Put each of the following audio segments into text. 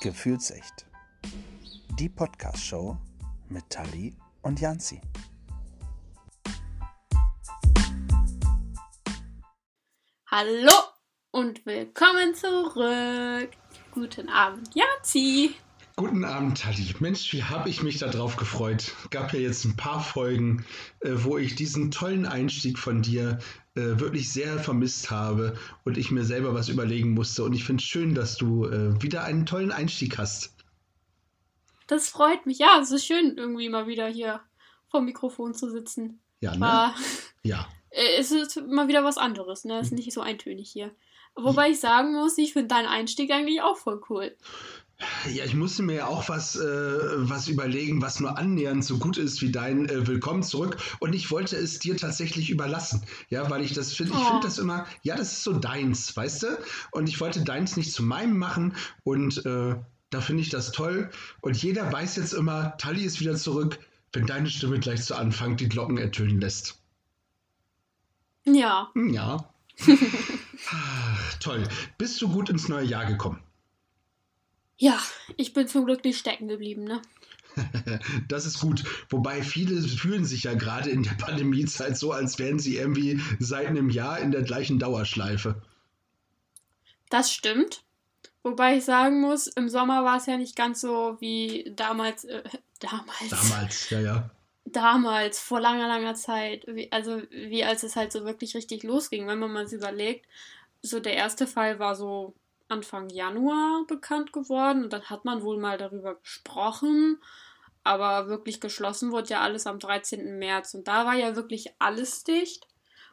Gefühlsecht. Die Podcast-Show mit Tali und Janzi. Hallo und willkommen zurück. Guten Abend, Janzi. Guten Abend, Tali. Mensch, wie habe ich mich darauf gefreut. Gab ja jetzt ein paar Folgen, äh, wo ich diesen tollen Einstieg von dir äh, wirklich sehr vermisst habe und ich mir selber was überlegen musste. Und ich finde es schön, dass du äh, wieder einen tollen Einstieg hast. Das freut mich. Ja, es ist schön, irgendwie mal wieder hier vor dem Mikrofon zu sitzen. Ja, ne? War, Ja. äh, es ist mal wieder was anderes, ne? Es ist nicht so eintönig hier. Wobei ich sagen muss, ich finde deinen Einstieg eigentlich auch voll cool. Ja, ich musste mir ja auch was, äh, was überlegen, was nur annähernd so gut ist wie dein äh, Willkommen zurück. Und ich wollte es dir tatsächlich überlassen. Ja, weil ich das finde, ich Oh. finde das immer, ja, das ist so deins, weißt du? Und ich wollte deins nicht zu meinem machen. Und äh, da finde ich das toll. Und jeder weiß jetzt immer, Tali ist wieder zurück, wenn deine Stimme gleich zu Anfang die Glocken ertönen lässt. Ja, Ja. Ach, toll. Bist du gut ins neue Jahr gekommen? Ja, ich bin zum Glück nicht stecken geblieben, ne? Das ist gut. Wobei viele fühlen sich ja gerade in der Pandemiezeit so, als wären sie irgendwie seit einem Jahr in der gleichen Dauerschleife. Das stimmt. Wobei ich sagen muss, im Sommer war es ja nicht ganz so wie damals, äh, damals, Damals, ja, ja. damals, vor langer, langer Zeit, wie, also wie als es halt so wirklich richtig losging, wenn man mal überlegt. So der erste Fall war so Anfang Januar bekannt geworden und dann hat man wohl mal darüber gesprochen, aber wirklich geschlossen wurde ja alles am 13. März und da war ja wirklich alles dicht.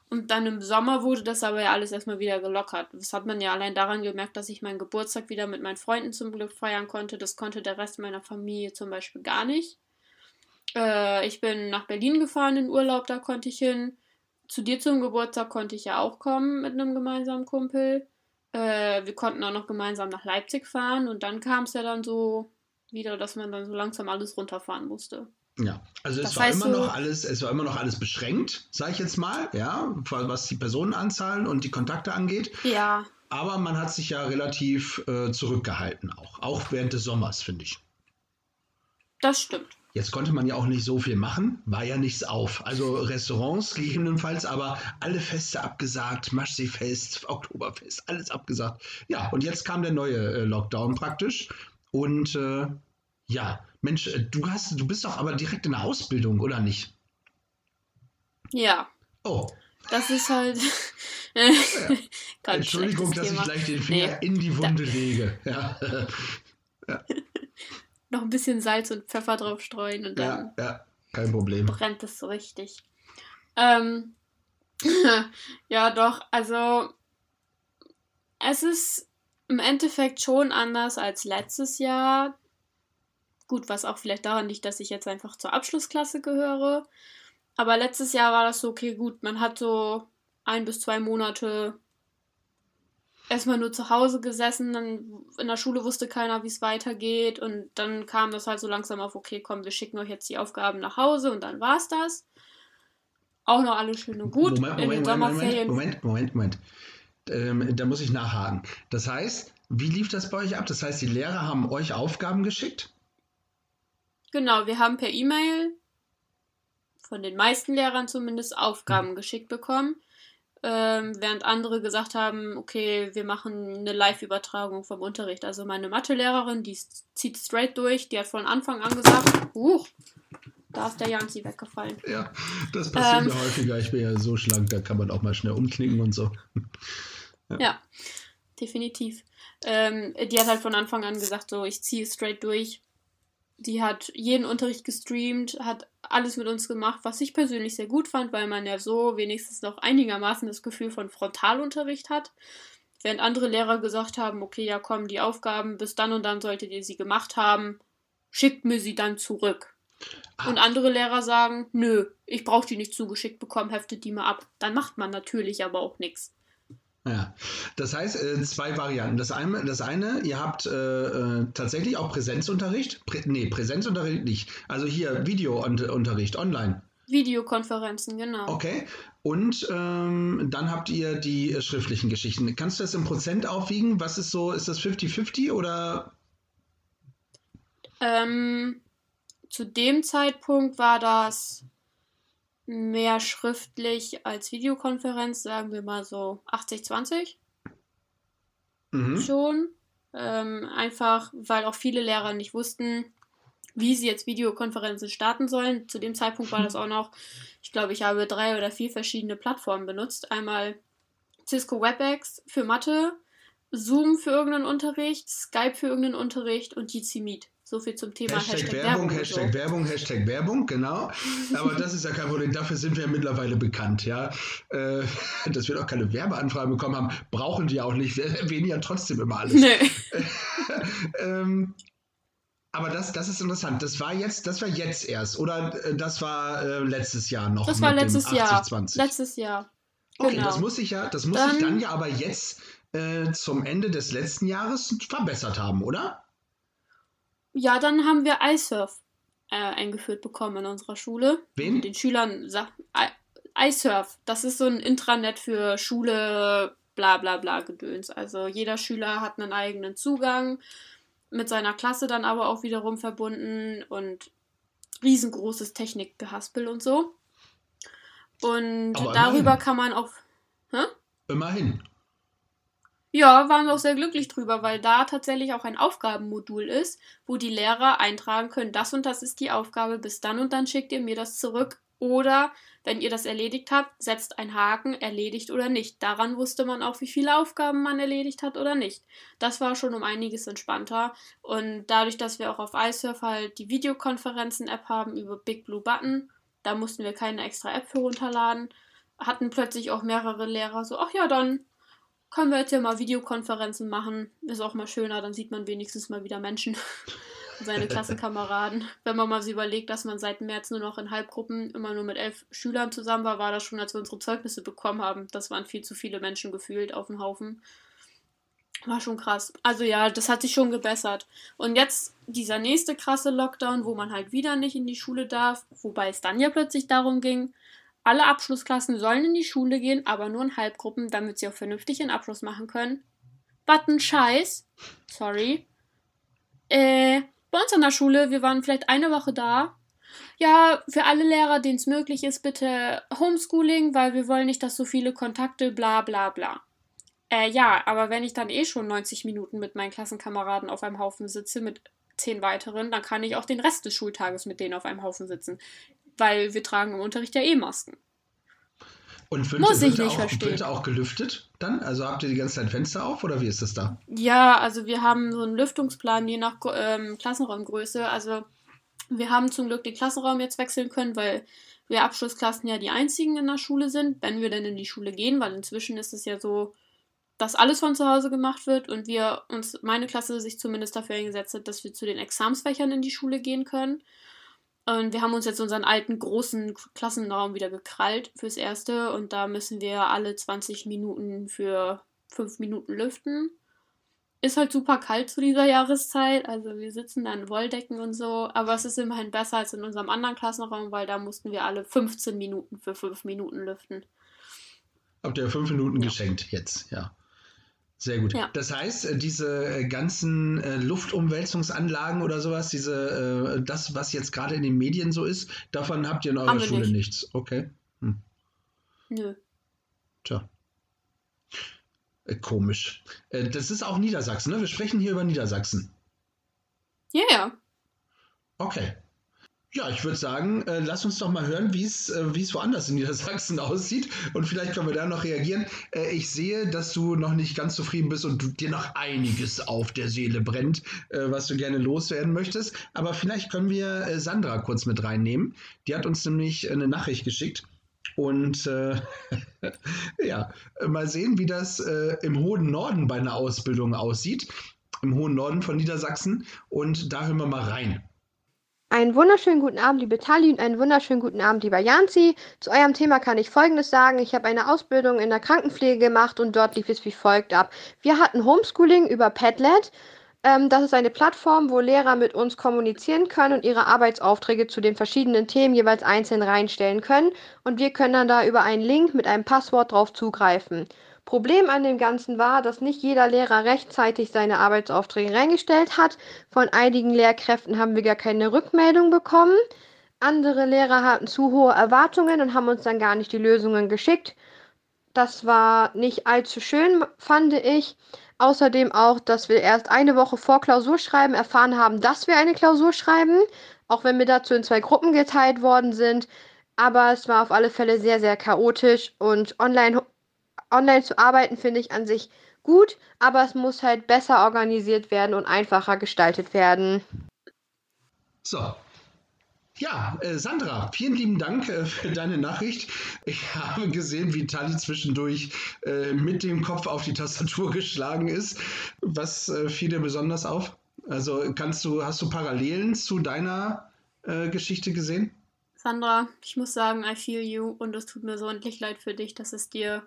Und dann im Sommer wurde das aber ja alles erstmal wieder gelockert. Das hat man ja allein daran gemerkt, dass ich meinen Geburtstag wieder mit meinen Freunden zum Glück feiern konnte. Das konnte der Rest meiner Familie zum Beispiel gar nicht. Äh, ich bin nach Berlin gefahren in Urlaub, da konnte ich hin. Zu dir zum Geburtstag konnte ich ja auch kommen mit einem gemeinsamen Kumpel. Äh, wir konnten auch noch gemeinsam nach Leipzig fahren und dann kam es ja dann so wieder, dass man dann so langsam alles runterfahren musste. Ja, also es Das war heißt immer so- noch alles, es war immer noch alles beschränkt, sage ich jetzt mal, ja, was die Personenanzahlen und die Kontakte angeht. Ja, Aber man hat sich ja relativ äh, zurückgehalten auch, auch während des Sommers, finde ich. das stimmt. Jetzt konnte man ja auch nicht so viel machen, war ja nichts auf. Also Restaurants gegebenenfalls, aber alle Feste abgesagt, Maschseefest, Oktoberfest, alles abgesagt. Ja, und jetzt kam der neue äh, Lockdown praktisch. Und äh, ja, Mensch, äh, du hast, du bist doch aber direkt in der Ausbildung, oder nicht? Ja, Oh, das ist halt. Ganz Entschuldigung, dass schlechtes ich Thema. gleich den Finger Nee, in die Wunde lege. Ja, Noch ein bisschen Salz und Pfeffer drauf streuen und dann ja, ja, kein Problem. brennt es so richtig. Ähm, ja, doch, also es ist im Endeffekt schon anders als letztes Jahr. Gut, was auch vielleicht daran liegt, dass ich jetzt einfach zur Abschlussklasse gehöre. Aber letztes Jahr war das so, okay, gut, man hat so ein bis zwei Monate erstmal nur zu Hause gesessen, dann in der Schule wusste keiner, wie es weitergeht und dann kam das halt so langsam auf, okay, komm, wir schicken euch jetzt die Aufgaben nach Hause und dann war's das. Auch noch alles schön und gut. Moment, in den Moment, Moment, Sommerferien. Moment, Moment, Moment. Ähm, da muss ich nachhaken. Das heißt, wie lief das bei euch ab? Das heißt, die Lehrer haben euch Aufgaben geschickt? Genau, wir haben per E-Mail von den meisten Lehrern zumindest Hm. Aufgaben geschickt bekommen. Ähm, während andere gesagt haben, okay, wir machen eine Live-Übertragung vom Unterricht. Also meine Mathelehrerin, die zieht straight durch, die hat von Anfang an gesagt, huch, da ist der Janzi weggefallen. Ja, das passiert Ähm. mir häufiger. Ich bin ja so schlank, da kann man auch mal schnell umknicken und so. Ja, definitiv. Ähm, die hat halt von Anfang an gesagt, so, ich ziehe straight durch. Die hat jeden Unterricht gestreamt, hat alles mit uns gemacht, was ich persönlich sehr gut fand, weil man ja so wenigstens noch einigermaßen das Gefühl von Frontalunterricht hat. Während andere Lehrer gesagt haben, okay, ja komm, die Aufgaben bis dann und dann solltet ihr sie gemacht haben, schickt mir sie dann zurück. Ah. Und andere Lehrer sagen, nö, ich brauche die nicht zugeschickt bekommen, heftet die mal ab. Dann macht man natürlich aber auch nichts. Ja, das heißt, äh, zwei Varianten. Das eine, das eine ihr habt äh, äh, tatsächlich auch Präsenzunterricht. Prä nee, Präsenzunterricht nicht. Also hier Videounterricht online. Videokonferenzen, genau. Okay. Und ähm, dann habt ihr die äh, schriftlichen Geschichten. Kannst du das im Prozent aufwiegen? Was ist so, ist das 50-50 oder? Ähm, zu dem Zeitpunkt war das mehr schriftlich als Videokonferenz, sagen wir mal so 80-20 Mhm. schon. Ähm, einfach, weil auch viele Lehrer nicht wussten, wie sie jetzt Videokonferenzen starten sollen. Zu dem Zeitpunkt war das auch noch, ich glaube, ich habe drei oder vier verschiedene Plattformen benutzt. Einmal Cisco WebEx für Mathe, Zoom für irgendeinen Unterricht, Skype für irgendeinen Unterricht und Jitsi Meet. So viel zum Thema Hashtag, Hashtag, Werbung, Werbung. Hashtag so. Werbung, Hashtag Werbung, genau. Aber das ist ja kein Problem. Dafür sind wir ja mittlerweile bekannt, ja. Äh, dass wir doch keine Werbeanfragen bekommen haben, brauchen die auch nicht. Wir erwähnen ja trotzdem immer alles. Nö. ähm, aber das, das ist interessant. Das war jetzt, das war jetzt erst, oder äh, das war äh, letztes Jahr noch? Das war mit dem letztes Jahr. 80-20? Letztes Jahr. Okay, genau. das muss sich ja, das muss Dann- dann ja aber jetzt äh, zum Ende des letzten Jahres verbessert haben, oder? Ja, dann haben wir iSurf äh, eingeführt bekommen in unserer Schule. Wen? Den Schülern sagt iSurf. Das ist so ein Intranet für Schule, bla bla bla Gedöns. Also jeder Schüler hat einen eigenen Zugang, mit seiner Klasse dann aber auch wiederum verbunden und riesengroßes Technikgehaspel und so. Und Aber darüber immerhin. kann man auch. Immerhin. Ja, waren wir auch sehr glücklich drüber, weil da tatsächlich auch ein Aufgabenmodul ist, wo die Lehrer eintragen können, das und das ist die Aufgabe, bis dann und dann schickt ihr mir das zurück. Oder wenn ihr das erledigt habt, setzt ein Haken, erledigt oder nicht. Daran wusste man auch, wie viele Aufgaben man erledigt hat oder nicht. Das war schon um einiges entspannter. Und dadurch, dass wir auch auf iSurf halt die Videokonferenzen-App haben über Big Blue Button, da mussten wir keine extra App für runterladen, hatten plötzlich auch mehrere Lehrer so, ach ja, dann können wir jetzt ja mal Videokonferenzen machen. Ist auch mal schöner, dann sieht man wenigstens mal wieder Menschen. Seine Klassenkameraden. Wenn man mal so überlegt, dass man seit März nur noch in Halbgruppen immer nur mit elf Schülern zusammen war, war das schon, als wir unsere Zeugnisse bekommen haben. Das waren viel zu viele Menschen gefühlt auf dem Haufen. War schon krass. Also ja, das hat sich schon gebessert. Und jetzt dieser nächste krasse Lockdown, wo man halt wieder nicht in die Schule darf, wobei es dann ja plötzlich darum ging, alle Abschlussklassen sollen in die Schule gehen, aber nur in Halbgruppen, damit sie auch vernünftig ihren Abschluss machen können. Ein Scheiß. Sorry. Äh, bei uns an der Schule, wir waren vielleicht eine Woche da. Ja, für alle Lehrer, denen es möglich ist, bitte Homeschooling, weil wir wollen nicht, dass so viele Kontakte, bla bla bla. Äh, ja, aber wenn ich dann eh schon 90 Minuten mit meinen Klassenkameraden auf einem Haufen sitze, mit zehn weiteren, dann kann ich auch den Rest des Schultages mit denen auf einem Haufen sitzen. Weil wir tragen im Unterricht ja eh Masken. Und wird, Muss ich nicht auch, verstehen. wird auch gelüftet dann? Also habt ihr die ganze Zeit Fenster auf oder wie ist das da? Ja, also wir haben so einen Lüftungsplan je nach ähm, Klassenraumgröße. Also wir haben zum Glück den Klassenraum jetzt wechseln können, weil wir Abschlussklassen ja die einzigen in der Schule sind, wenn wir denn in die Schule gehen, weil inzwischen ist es ja so, dass alles von zu Hause gemacht wird und wir uns, meine Klasse sich zumindest dafür eingesetzt hat, dass wir zu den Examsfächern in die Schule gehen können. Und wir haben uns jetzt unseren alten großen Klassenraum wieder gekrallt fürs Erste und da müssen wir alle 20 Minuten für 5 Minuten lüften. Ist halt super kalt zu dieser Jahreszeit, also wir sitzen da in Wolldecken und so, aber es ist immerhin besser als in unserem anderen Klassenraum, weil da mussten wir alle 15 Minuten für 5 Minuten lüften. Habt ihr fünf Minuten Ja. geschenkt jetzt, ja. Sehr gut. Ja. Das heißt, äh, diese äh, ganzen äh, Luftumwälzungsanlagen oder sowas, diese, äh, das, was jetzt gerade in den Medien so ist, davon habt ihr in eurer Schule nicht. nichts. Okay. Nö. Tja. Äh, komisch. Äh, das ist auch Niedersachsen, ne? Wir sprechen hier über Niedersachsen. Ja, ja. Okay. Ja, ich würde sagen, äh, lass uns doch mal hören, wie es äh, es woanders in Niedersachsen aussieht. Und vielleicht können wir da noch reagieren. Äh, ich sehe, dass du noch nicht ganz zufrieden bist und du, dir noch einiges auf der Seele brennt, äh, was du gerne loswerden möchtest. Aber vielleicht können wir äh, Sandra kurz mit reinnehmen. Die hat uns nämlich eine Nachricht geschickt. Und äh, ja, mal sehen, wie das äh, im hohen Norden bei einer Ausbildung aussieht. Im hohen Norden von Niedersachsen. Und da hören wir mal rein. Einen wunderschönen guten Abend, liebe Tali, und einen wunderschönen guten Abend, lieber Janzi. Zu eurem Thema kann ich Folgendes sagen. Ich habe eine Ausbildung in der Krankenpflege gemacht und dort lief es wie folgt ab. Wir hatten Homeschooling über Padlet. Ähm, das ist eine Plattform, wo Lehrer mit uns kommunizieren können und ihre Arbeitsaufträge zu den verschiedenen Themen jeweils einzeln reinstellen können. Und wir können dann da über einen Link mit einem Passwort drauf zugreifen. Problem an dem Ganzen war, dass nicht jeder Lehrer rechtzeitig seine Arbeitsaufträge reingestellt hat. Von einigen Lehrkräften haben wir gar keine Rückmeldung bekommen. Andere Lehrer hatten zu hohe Erwartungen und haben uns dann gar nicht die Lösungen geschickt. Das war nicht allzu schön, fand ich. Außerdem auch, dass wir erst eine Woche vor Klausurschreiben erfahren haben, dass wir eine Klausur schreiben, auch wenn wir dazu in zwei Gruppen geteilt worden sind. Aber es war auf alle Fälle sehr, sehr chaotisch und online, online zu arbeiten finde ich an sich gut, aber es muss halt besser organisiert werden und einfacher gestaltet werden. So, ja, äh, Sandra, vielen lieben Dank äh, für deine Nachricht. Ich habe gesehen, wie Tali zwischendurch äh, mit dem Kopf auf die Tastatur geschlagen ist. Was fiel dir besonders auf? Also kannst du, hast du Parallelen zu deiner Geschichte gesehen? Sandra, ich muss sagen, I feel you und es tut mir so endlich leid für dich, dass es dir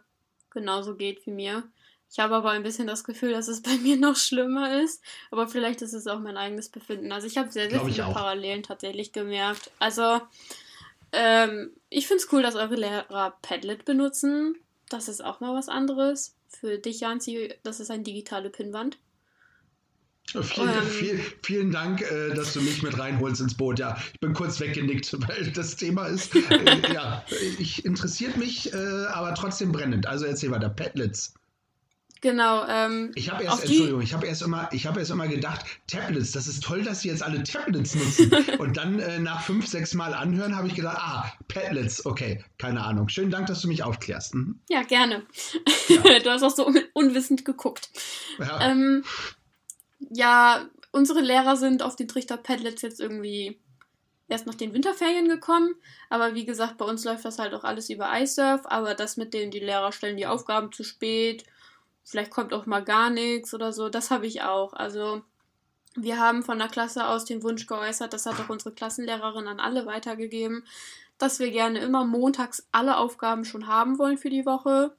genauso geht wie mir. Ich habe aber ein bisschen das Gefühl, dass es bei mir noch schlimmer ist. Aber vielleicht ist es auch mein eigenes Befinden. Also ich habe sehr, sehr viele Parallelen tatsächlich gemerkt. Also ähm, ich finde es cool, dass eure Lehrer Padlet benutzen. Das ist auch mal was anderes. Für dich, Janzi, das ist eine digitale Pinnwand. Vielen, ähm, viel, vielen Dank, äh, dass du mich mit reinholst ins Boot. Ja, ich bin kurz weggenickt, weil das Thema ist, äh, ja, ich interessiert mich, äh, aber trotzdem brennend. Also erzähl weiter, Padlets. Genau. Ähm, ich habe erst, Entschuldigung, ich habe erst immer, ich habe erst immer gedacht, Tablets, das ist toll, dass sie jetzt alle Tablets nutzen. Und dann äh, nach fünf, sechs Mal anhören, habe ich gedacht, ah, Padlets, okay, keine Ahnung. Schönen Dank, dass du mich aufklärst. Mhm. Ja, gerne. Ja. du hast auch so unwissend geguckt. Ja. Ähm, ja, unsere Lehrer sind auf den Trichter Padlets jetzt irgendwie erst nach den Winterferien gekommen. Aber wie gesagt, bei uns läuft das halt auch alles über iSurf. Aber das mit dem, die Lehrer stellen die Aufgaben zu spät vielleicht kommt auch mal gar nichts oder so. Das habe ich auch. Also wir haben von der Klasse aus den Wunsch geäußert, das hat auch unsere Klassenlehrerin an alle weitergegeben, dass wir gerne immer montags alle Aufgaben schon haben wollen für die Woche.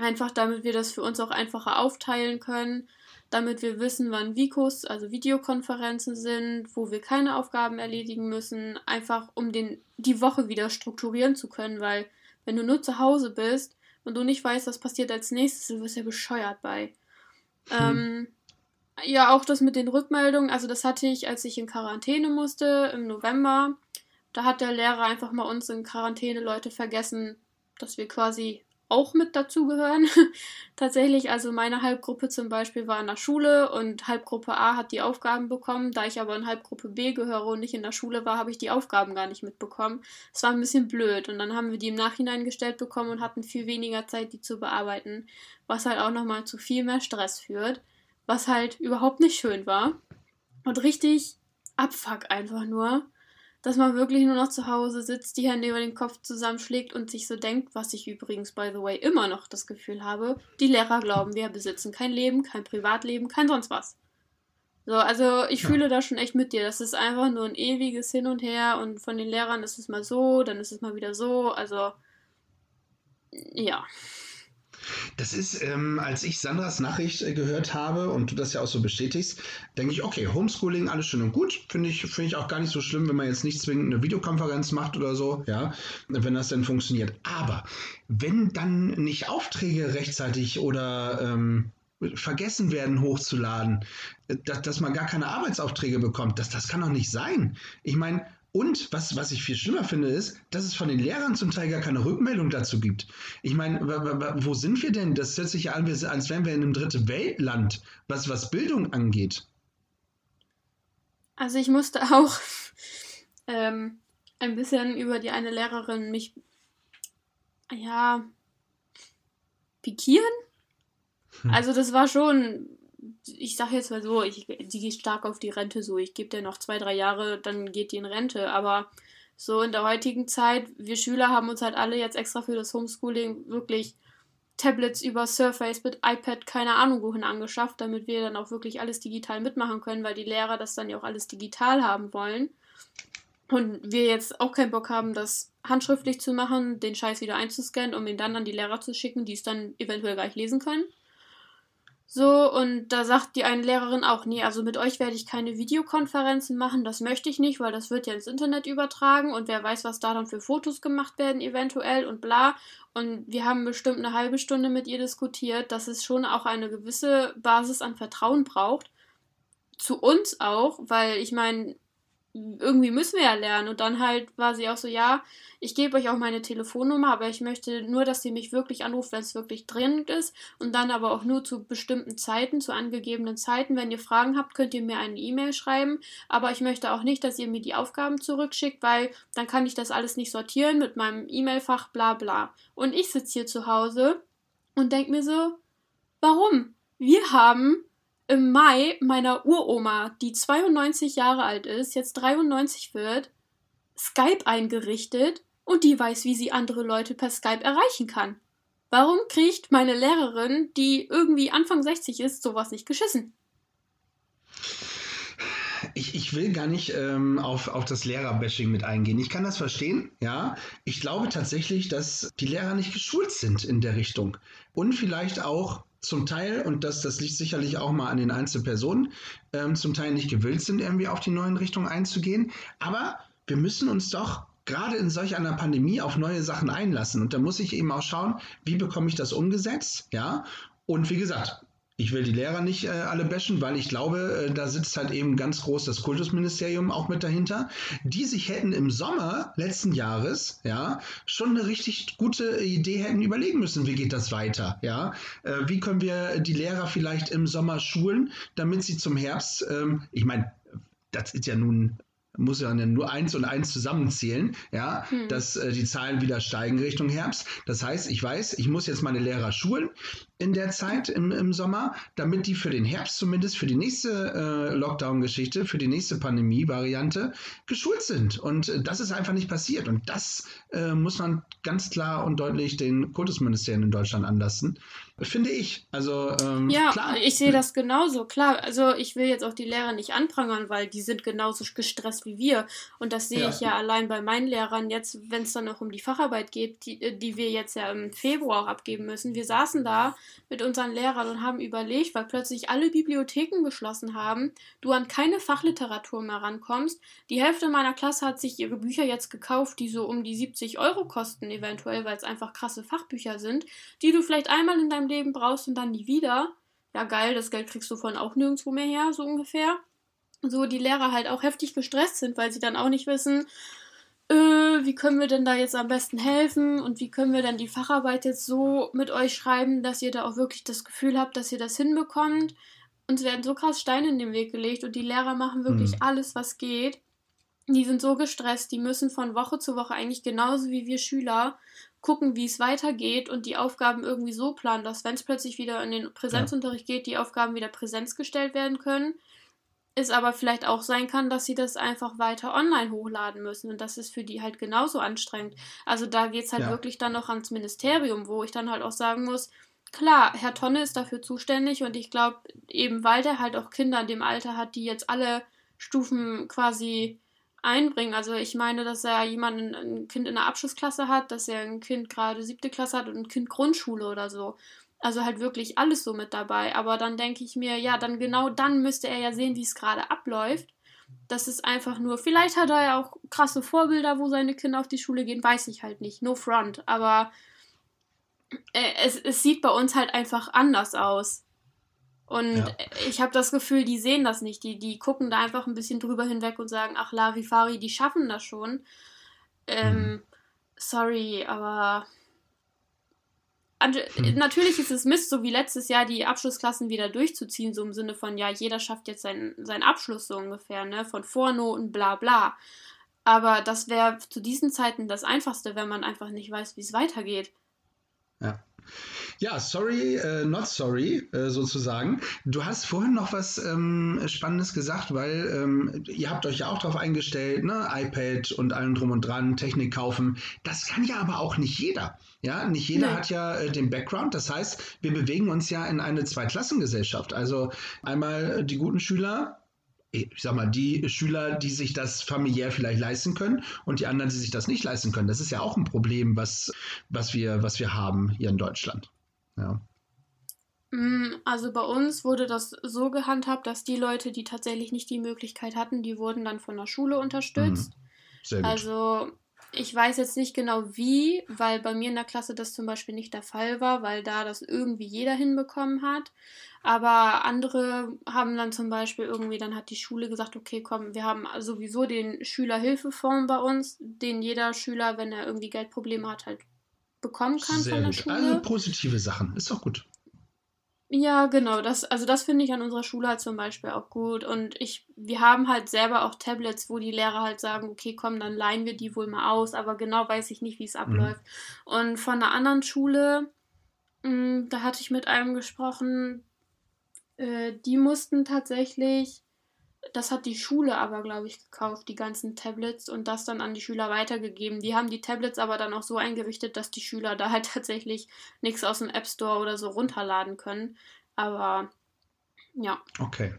Einfach damit wir das für uns auch einfacher aufteilen können, damit wir wissen, wann Vikos, also Videokonferenzen sind, wo wir keine Aufgaben erledigen müssen, einfach um den, die Woche wieder strukturieren zu können, weil wenn du nur zu Hause bist, und du nicht weißt, was passiert als nächstes, du wirst ja bescheuert bei. Hm. Ähm, ja, auch das mit den Rückmeldungen, also das hatte ich, als ich in Quarantäne musste im November. Da hat der Lehrer einfach mal uns in Quarantäne Leute vergessen, dass wir quasi auch mit dazugehören. Tatsächlich, also meine Halbgruppe zum Beispiel war in der Schule und Halbgruppe A hat die Aufgaben bekommen. Da ich aber in Halbgruppe B gehöre und nicht in der Schule war, habe ich die Aufgaben gar nicht mitbekommen. Es war ein bisschen blöd und dann haben wir die im Nachhinein gestellt bekommen und hatten viel weniger Zeit, die zu bearbeiten, was halt auch nochmal zu viel mehr Stress führt, was halt überhaupt nicht schön war und richtig Abfuck einfach nur dass man wirklich nur noch zu Hause sitzt, die Hände über den Kopf zusammenschlägt und sich so denkt, was ich übrigens, by the way, immer noch das Gefühl habe, die Lehrer glauben, wir besitzen kein Leben, kein Privatleben, kein sonst was. So, also ich ja. fühle da schon echt mit dir. Das ist einfach nur ein ewiges Hin und Her und von den Lehrern ist es mal so, dann ist es mal wieder so. Also, ja. Das ist, ähm, als ich Sandras Nachricht äh, gehört habe und du das ja auch so bestätigst, denke ich, okay, Homeschooling, alles schön und gut. Finde ich, finde ich auch gar nicht so schlimm, wenn man jetzt nicht zwingend eine Videokonferenz macht oder so, ja, wenn das dann funktioniert. Aber wenn dann nicht Aufträge rechtzeitig oder ähm, vergessen werden hochzuladen, äh, dass, dass man gar keine Arbeitsaufträge bekommt, das, das kann doch nicht sein. Ich meine, und was, was ich viel schlimmer finde, ist, dass es von den Lehrern zum Teil gar keine Rückmeldung dazu gibt. Ich meine, wo sind wir denn? Das hört sich ja an, als wären wir in einem dritten Weltland, was, was Bildung angeht. Also ich musste auch ähm, ein bisschen über die eine Lehrerin mich, ja, pikieren. Hm. Also das war schon ich sage jetzt mal so, ich, die geht stark auf die Rente so. Ich gebe dir noch zwei, drei Jahre, dann geht die in Rente. Aber so in der heutigen Zeit, wir Schüler haben uns halt alle jetzt extra für das Homeschooling wirklich Tablets über Surface mit iPad, keine Ahnung wohin angeschafft, damit wir dann auch wirklich alles digital mitmachen können, weil die Lehrer das dann ja auch alles digital haben wollen. Und wir jetzt auch keinen Bock haben, das handschriftlich zu machen, den Scheiß wieder einzuscannen, um ihn dann an die Lehrer zu schicken, die es dann eventuell gleich lesen können. So, und da sagt die eine Lehrerin auch, nee, also mit euch werde ich keine Videokonferenzen machen, das möchte ich nicht, weil das wird ja ins Internet übertragen und wer weiß, was da dann für Fotos gemacht werden eventuell und bla. Und wir haben bestimmt eine halbe Stunde mit ihr diskutiert, dass es schon auch eine gewisse Basis an Vertrauen braucht. Zu uns auch, weil ich meine, irgendwie müssen wir ja lernen. Und dann halt war sie auch so, ja, ich gebe euch auch meine Telefonnummer, aber ich möchte nur, dass ihr mich wirklich anruft, wenn es wirklich dringend ist. Und dann aber auch nur zu bestimmten Zeiten, zu angegebenen Zeiten. Wenn ihr Fragen habt, könnt ihr mir eine E-Mail schreiben. Aber ich möchte auch nicht, dass ihr mir die Aufgaben zurückschickt, weil dann kann ich das alles nicht sortieren mit meinem E-Mail-Fach, bla bla. Und ich sitze hier zu Hause und denke mir so, warum? Wir haben im Mai meiner Uroma, die 92 Jahre alt ist, jetzt 93 wird, Skype eingerichtet und die weiß, wie sie andere Leute per Skype erreichen kann. Warum kriegt meine Lehrerin, die irgendwie Anfang 60 ist, sowas nicht geschissen? Ich, ich will gar nicht ähm, auf, auf das Lehrerbashing mit eingehen. Ich kann das verstehen, ja. Ich glaube tatsächlich, dass die Lehrer nicht geschult sind in der Richtung. Und vielleicht auch zum Teil, und das, das liegt sicherlich auch mal an den Einzelpersonen, ähm, zum Teil nicht gewillt sind, irgendwie auf die neuen Richtungen einzugehen. Aber wir müssen uns doch gerade in solch einer Pandemie auf neue Sachen einlassen. Und da muss ich eben auch schauen, wie bekomme ich das umgesetzt, ja. Und wie gesagt, ich will die Lehrer nicht äh, alle bashen, weil ich glaube, äh, da sitzt halt eben ganz groß das Kultusministerium auch mit dahinter, die sich hätten im Sommer letzten Jahres, ja, schon eine richtig gute Idee hätten überlegen müssen, wie geht das weiter, ja, äh, wie können wir die Lehrer vielleicht im Sommer schulen, damit sie zum Herbst, ähm, ich meine, das ist ja nun muss ja nur eins und eins zusammenzählen, ja, hm. dass äh, die Zahlen wieder steigen Richtung Herbst. Das heißt, ich weiß, ich muss jetzt meine Lehrer schulen in der Zeit im, im Sommer, damit die für den Herbst zumindest, für die nächste äh, Lockdown-Geschichte, für die nächste Pandemie-Variante geschult sind. Und äh, das ist einfach nicht passiert. Und das äh, muss man ganz klar und deutlich den Kultusministerien in Deutschland anlassen. Finde ich. Also ähm, ja, klar. ich sehe das genauso. Klar, also ich will jetzt auch die Lehrer nicht anprangern, weil die sind genauso gestresst wie wir. Und das sehe ja. ich ja allein bei meinen Lehrern jetzt, wenn es dann auch um die Facharbeit geht, die, äh, die wir jetzt ja im Februar auch abgeben müssen. Wir saßen da mit unseren Lehrern und haben überlegt, weil plötzlich alle Bibliotheken geschlossen haben, du an keine Fachliteratur mehr rankommst. Die Hälfte meiner Klasse hat sich ihre Bücher jetzt gekauft, die so um die 70 Euro kosten, eventuell, weil es einfach krasse Fachbücher sind, die du vielleicht einmal in deinem Leben brauchst und dann nie wieder. Ja, geil, das Geld kriegst du von auch nirgendwo mehr her, so ungefähr. So die Lehrer halt auch heftig gestresst sind, weil sie dann auch nicht wissen, äh, wie können wir denn da jetzt am besten helfen und wie können wir denn die Facharbeit jetzt so mit euch schreiben, dass ihr da auch wirklich das Gefühl habt, dass ihr das hinbekommt. Uns werden so krass Steine in den Weg gelegt und die Lehrer machen wirklich mhm. alles, was geht. Die sind so gestresst, die müssen von Woche zu Woche eigentlich genauso wie wir Schüler gucken, wie es weitergeht und die Aufgaben irgendwie so planen, dass wenn es plötzlich wieder in den Präsenzunterricht ja. geht, die Aufgaben wieder Präsenz gestellt werden können es aber vielleicht auch sein kann, dass sie das einfach weiter online hochladen müssen und das ist für die halt genauso anstrengend. Also da geht es halt ja. wirklich dann noch ans Ministerium, wo ich dann halt auch sagen muss, klar, Herr Tonne ist dafür zuständig und ich glaube eben, weil der halt auch Kinder in dem Alter hat, die jetzt alle Stufen quasi einbringen. Also ich meine, dass er jemanden, ein Kind in der Abschlussklasse hat, dass er ein Kind gerade siebte Klasse hat und ein Kind Grundschule oder so. Also halt wirklich alles so mit dabei. Aber dann denke ich mir, ja, dann genau dann müsste er ja sehen, wie es gerade abläuft. Das ist einfach nur, vielleicht hat er ja auch krasse Vorbilder, wo seine Kinder auf die Schule gehen, weiß ich halt nicht. No front. Aber äh, es, es sieht bei uns halt einfach anders aus. Und ja. ich habe das Gefühl, die sehen das nicht. Die, die gucken da einfach ein bisschen drüber hinweg und sagen, ach Larifari, die schaffen das schon. Ähm, mhm. Sorry, aber hm. natürlich ist es Mist, so wie letztes Jahr die Abschlussklassen wieder durchzuziehen, so im Sinne von, ja, jeder schafft jetzt seinen, seinen Abschluss so ungefähr, ne, von Vornoten, bla bla. Aber das wäre zu diesen Zeiten das Einfachste, wenn man einfach nicht weiß, wie es weitergeht. Ja. Ja, sorry, äh, not sorry, äh, sozusagen. Du hast vorhin noch was ähm, Spannendes gesagt, weil ähm, ihr habt euch ja auch darauf eingestellt, ne? iPad und allem drum und dran, Technik kaufen. Das kann ja aber auch nicht jeder. Ja, nicht jeder nee. hat ja äh, den Background. Das heißt, wir bewegen uns ja in eine Zweiklassengesellschaft. Also einmal die guten Schüler, ich sag mal, die Schüler, die sich das familiär vielleicht leisten können und die anderen, die sich das nicht leisten können. Das ist ja auch ein Problem, was, was, wir, was wir haben hier in Deutschland. Ja. Mm, also bei uns wurde das so gehandhabt, dass die Leute, die tatsächlich nicht die Möglichkeit hatten, die wurden dann von der Schule unterstützt. Mhm. Sehr gut. Also ich weiß jetzt nicht genau wie, weil bei mir in der Klasse das zum Beispiel nicht der Fall war, weil da das irgendwie jeder hinbekommen hat. Aber andere haben dann zum Beispiel irgendwie, dann hat die Schule gesagt, okay, komm, wir haben sowieso den Schülerhilfefonds bei uns, den jeder Schüler, wenn er irgendwie Geldprobleme hat, halt bekommen kann Sehr von der gut. Schule. Also positive Sachen. Ist doch gut. Ja, genau. Das, also das finde ich an unserer Schule halt zum Beispiel auch gut. Und ich, wir haben halt selber auch Tablets, wo die Lehrer halt sagen, okay, komm, dann leihen wir die wohl mal aus, aber genau weiß ich nicht, wie es abläuft. Und von einer anderen Schule, mh, da hatte ich mit einem gesprochen, äh, die mussten tatsächlich, das hat die Schule aber, glaube ich, gekauft, die ganzen Tablets und das dann an die Schüler weitergegeben. Die haben die Tablets aber dann auch so eingerichtet, dass die Schüler da halt tatsächlich nichts aus dem App Store oder so runterladen können. Aber ja, Okay.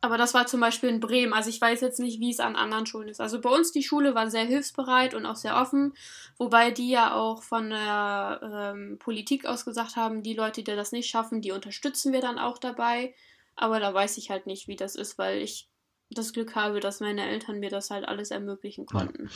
Aber das war zum Beispiel in Bremen. Also ich weiß jetzt nicht, wie es an anderen Schulen ist. Also bei uns die Schule war sehr hilfsbereit und auch sehr offen, wobei die ja auch von der ähm, Politik aus gesagt haben, die Leute, die das nicht schaffen, die unterstützen wir dann auch dabei. Aber da weiß ich halt nicht, wie das ist, weil ich das Glück habe, dass meine Eltern mir das halt alles ermöglichen konnten.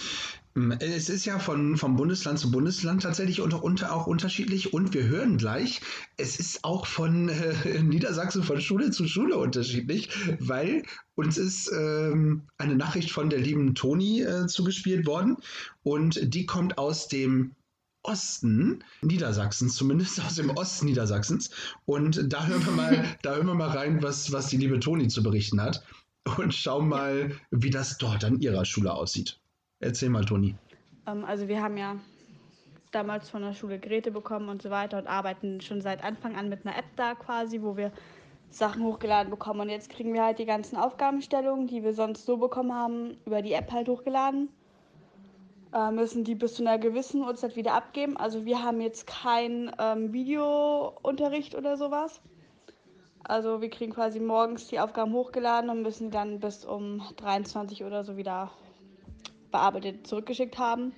Es ist ja von, vom Bundesland zu Bundesland tatsächlich unter, unter, auch unterschiedlich und wir hören gleich, es ist auch von äh, Niedersachsen von Schule zu Schule unterschiedlich, weil uns ist ähm, eine Nachricht von der lieben Toni äh, zugespielt worden und die kommt aus dem Osten Niedersachsens, zumindest aus dem Osten Niedersachsens. Und da hören wir mal, da hören wir mal rein, was, was die liebe Toni zu berichten hat. Und schauen mal, wie das dort an ihrer Schule aussieht. Erzähl mal, Toni. Ähm, also wir haben ja damals von der Schule Geräte bekommen und so weiter und arbeiten schon seit Anfang an mit einer App da quasi, wo wir Sachen hochgeladen bekommen. Und jetzt kriegen wir halt die ganzen Aufgabenstellungen, die wir sonst so bekommen haben, über die App halt hochgeladen. Äh, müssen die bis zu einer gewissen Uhrzeit wieder abgeben. Also wir haben jetzt keinen ähm, Videounterricht oder sowas. Also wir kriegen quasi morgens die Aufgaben hochgeladen und müssen dann bis um 23 oder so wieder bearbeitet zurückgeschickt haben.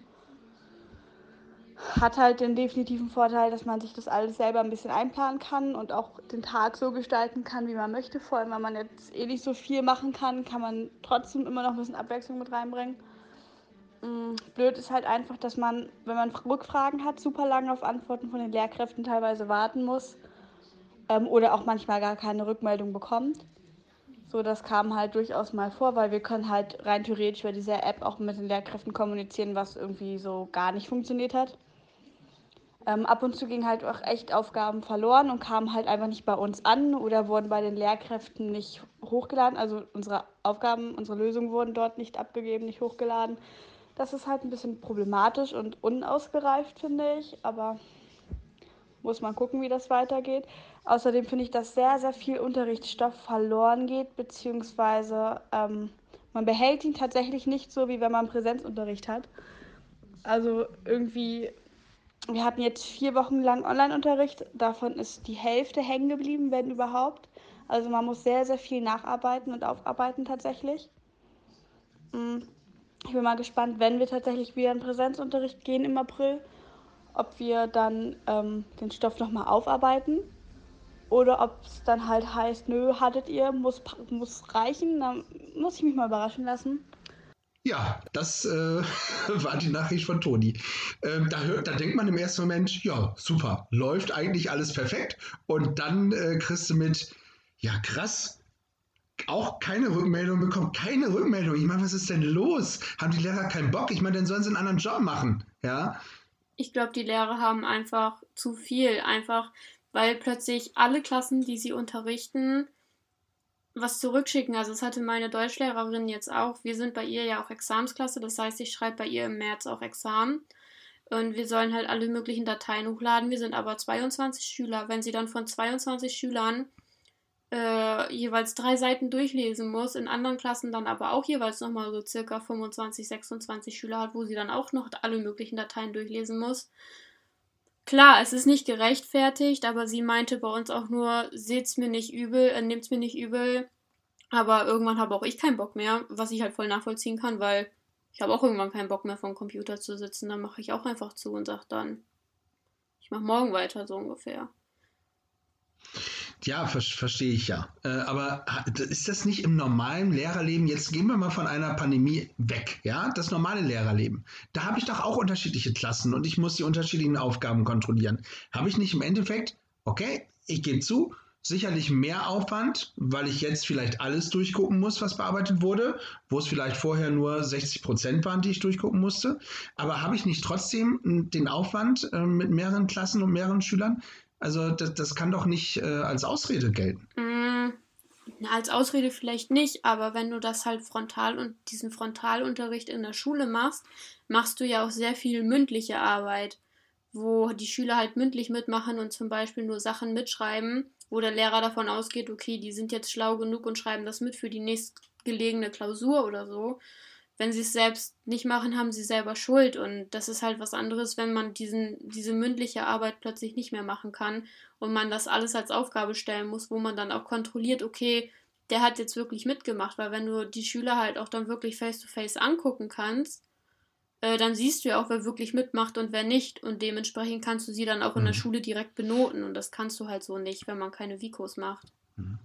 Hat halt den definitiven Vorteil, dass man sich das alles selber ein bisschen einplanen kann und auch den Tag so gestalten kann, wie man möchte. Vor allem, wenn man jetzt eh nicht so viel machen kann, kann man trotzdem immer noch ein bisschen Abwechslung mit reinbringen. Mm, Blöd ist halt einfach, dass man, wenn man Rückfragen hat, super lange auf Antworten von den Lehrkräften teilweise warten muss ähm, oder auch manchmal gar keine Rückmeldung bekommt. So, das kam halt durchaus mal vor, weil wir können halt rein theoretisch über diese App auch mit den Lehrkräften kommunizieren, was irgendwie so gar nicht funktioniert hat. Ähm, ab und zu gingen halt auch echt Aufgaben verloren und kamen halt einfach nicht bei uns an oder wurden bei den Lehrkräften nicht hochgeladen. Also unsere Aufgaben, unsere Lösungen wurden dort nicht abgegeben, nicht hochgeladen. Das ist halt ein bisschen problematisch und unausgereift, finde ich. Aber muss man gucken, wie das weitergeht. Außerdem finde ich, dass sehr, sehr viel Unterrichtsstoff verloren geht, beziehungsweise ähm, man behält ihn tatsächlich nicht so, wie wenn man Präsenzunterricht hat. Also irgendwie, wir hatten jetzt vier Wochen lang Online-Unterricht, davon ist die Hälfte hängen geblieben, wenn überhaupt. Also man muss sehr, sehr viel nacharbeiten und aufarbeiten tatsächlich. Mm, Ich bin mal gespannt, wenn wir tatsächlich wieder in Präsenzunterricht gehen im April, ob wir dann ähm, den Stoff nochmal aufarbeiten oder ob es dann halt heißt, nö, hattet ihr, muss, muss reichen. Dann muss ich mich mal überraschen lassen. Ja, das äh, war die Nachricht von Toni. Ähm, da, hört, da denkt man im ersten Moment, ja, super, läuft eigentlich alles perfekt. Und dann äh, kriegst du mit, ja, krass, auch keine Rückmeldung bekommen, keine Rückmeldung. Ich meine, was ist denn los? Haben die Lehrer keinen Bock? Ich meine, dann sollen sie einen anderen Job machen. Ja, Ich glaube, die Lehrer haben einfach zu viel, einfach weil plötzlich alle Klassen, die sie unterrichten, was zurückschicken. Also das hatte meine Deutschlehrerin jetzt auch. Wir sind bei ihr ja auch Examensklasse, das heißt, ich schreibe bei ihr im März auch Examen. Und wir sollen halt alle möglichen Dateien hochladen. Wir sind aber 22 Schüler. Wenn sie dann von 22 Schülern äh, jeweils drei Seiten durchlesen muss, in anderen Klassen dann aber auch jeweils nochmal so circa 25, 26 Schüler hat, wo sie dann auch noch alle möglichen Dateien durchlesen muss. Klar, es ist nicht gerechtfertigt, aber sie meinte bei uns auch nur, seht's mir nicht übel, äh, nehmt's mir nicht übel. Aber irgendwann habe auch ich keinen Bock mehr, was ich halt voll nachvollziehen kann, weil ich habe auch irgendwann keinen Bock mehr vom Computer zu sitzen. Dann mache ich auch einfach zu und sage dann, ich mache morgen weiter, so ungefähr. Ja, ver verstehe ich ja. Äh, aber ist das nicht im normalen Lehrerleben, jetzt gehen wir mal von einer Pandemie weg, ja, das normale Lehrerleben. Da habe ich doch auch unterschiedliche Klassen und ich muss die unterschiedlichen Aufgaben kontrollieren. Habe ich nicht im Endeffekt, okay, ich gebe zu, sicherlich mehr Aufwand, weil ich jetzt vielleicht alles durchgucken muss, was bearbeitet wurde, wo es vielleicht vorher nur 60 Prozent waren, die ich durchgucken musste. Aber habe ich nicht trotzdem den Aufwand äh, mit mehreren Klassen und mehreren Schülern? Also das, das kann doch nicht äh, als Ausrede gelten. Mm, als Ausrede vielleicht nicht, aber wenn du das halt frontal und diesen Frontalunterricht in der Schule machst, machst du ja auch sehr viel mündliche Arbeit, wo die Schüler halt mündlich mitmachen und zum Beispiel nur Sachen mitschreiben, wo der Lehrer davon ausgeht, okay, die sind jetzt schlau genug und schreiben das mit für die nächstgelegene Klausur oder so wenn sie es selbst nicht machen, haben sie selber Schuld. Und das ist halt was anderes, wenn man diesen, diese mündliche Arbeit plötzlich nicht mehr machen kann und man das alles als Aufgabe stellen muss, wo man dann auch kontrolliert, okay, der hat jetzt wirklich mitgemacht, weil wenn du die Schüler halt auch dann wirklich face-to-face -face angucken kannst, äh, dann siehst du ja auch, wer wirklich mitmacht und wer nicht. Und dementsprechend kannst du sie dann auch in der mhm. Schule direkt benoten. Und das kannst du halt so nicht, wenn man keine Vikos macht. Mhm.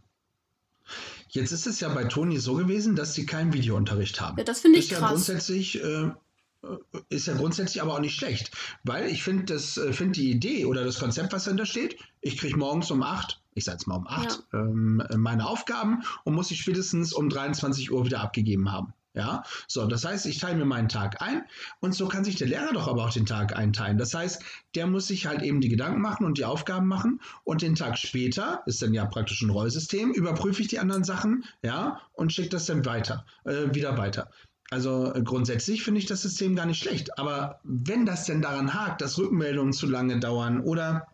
Jetzt ist es ja bei Toni so gewesen, dass sie keinen Videounterricht haben. Ja, das finde ich ist krass. Ja grundsätzlich, äh, ist ja grundsätzlich aber auch nicht schlecht, weil ich finde äh, find die Idee oder das Konzept, was dahinter steht, ich kriege morgens um 8, ich sage jetzt mal um 8, ja. ähm, meine Aufgaben und muss sie spätestens um 23 Uhr wieder abgegeben haben. Ja, so, das heißt, ich teile mir meinen Tag ein und so kann sich der Lehrer doch aber auch den Tag einteilen. Das heißt, der muss sich halt eben die Gedanken machen und die Aufgaben machen und den Tag später, ist dann ja praktisch ein Rollsystem, überprüfe ich die anderen Sachen, ja, und schicke das dann weiter, äh, wieder weiter. Also äh, grundsätzlich finde ich das System gar nicht schlecht. Aber wenn das denn daran hakt, dass Rückmeldungen zu lange dauern oder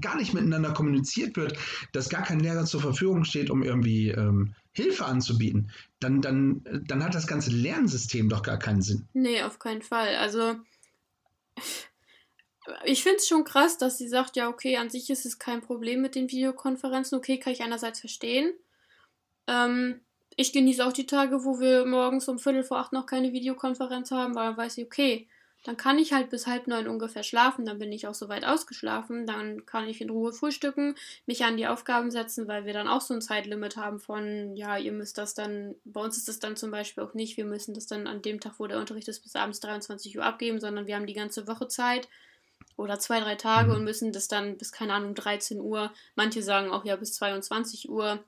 gar nicht miteinander kommuniziert wird, dass gar kein Lehrer zur Verfügung steht, um irgendwie ähm, Hilfe anzubieten, dann, dann, dann hat das ganze Lernsystem doch gar keinen Sinn. Nee, auf keinen Fall. Also ich finde es schon krass, dass sie sagt, ja, okay, an sich ist es kein Problem mit den Videokonferenzen. Okay, kann ich einerseits verstehen. Ähm, ich genieße auch die Tage, wo wir morgens um Viertel vor acht noch keine Videokonferenz haben, weil dann weiß ich, okay, dann kann ich halt bis halb neun ungefähr schlafen, dann bin ich auch soweit ausgeschlafen, dann kann ich in Ruhe frühstücken, mich an die Aufgaben setzen, weil wir dann auch so ein Zeitlimit haben von, ja, ihr müsst das dann, bei uns ist das dann zum Beispiel auch nicht, wir müssen das dann an dem Tag, wo der Unterricht ist, bis abends 23 Uhr abgeben, sondern wir haben die ganze Woche Zeit oder zwei, drei Tage mhm. und müssen das dann bis, keine Ahnung, 13 Uhr, manche sagen auch ja bis 22 Uhr,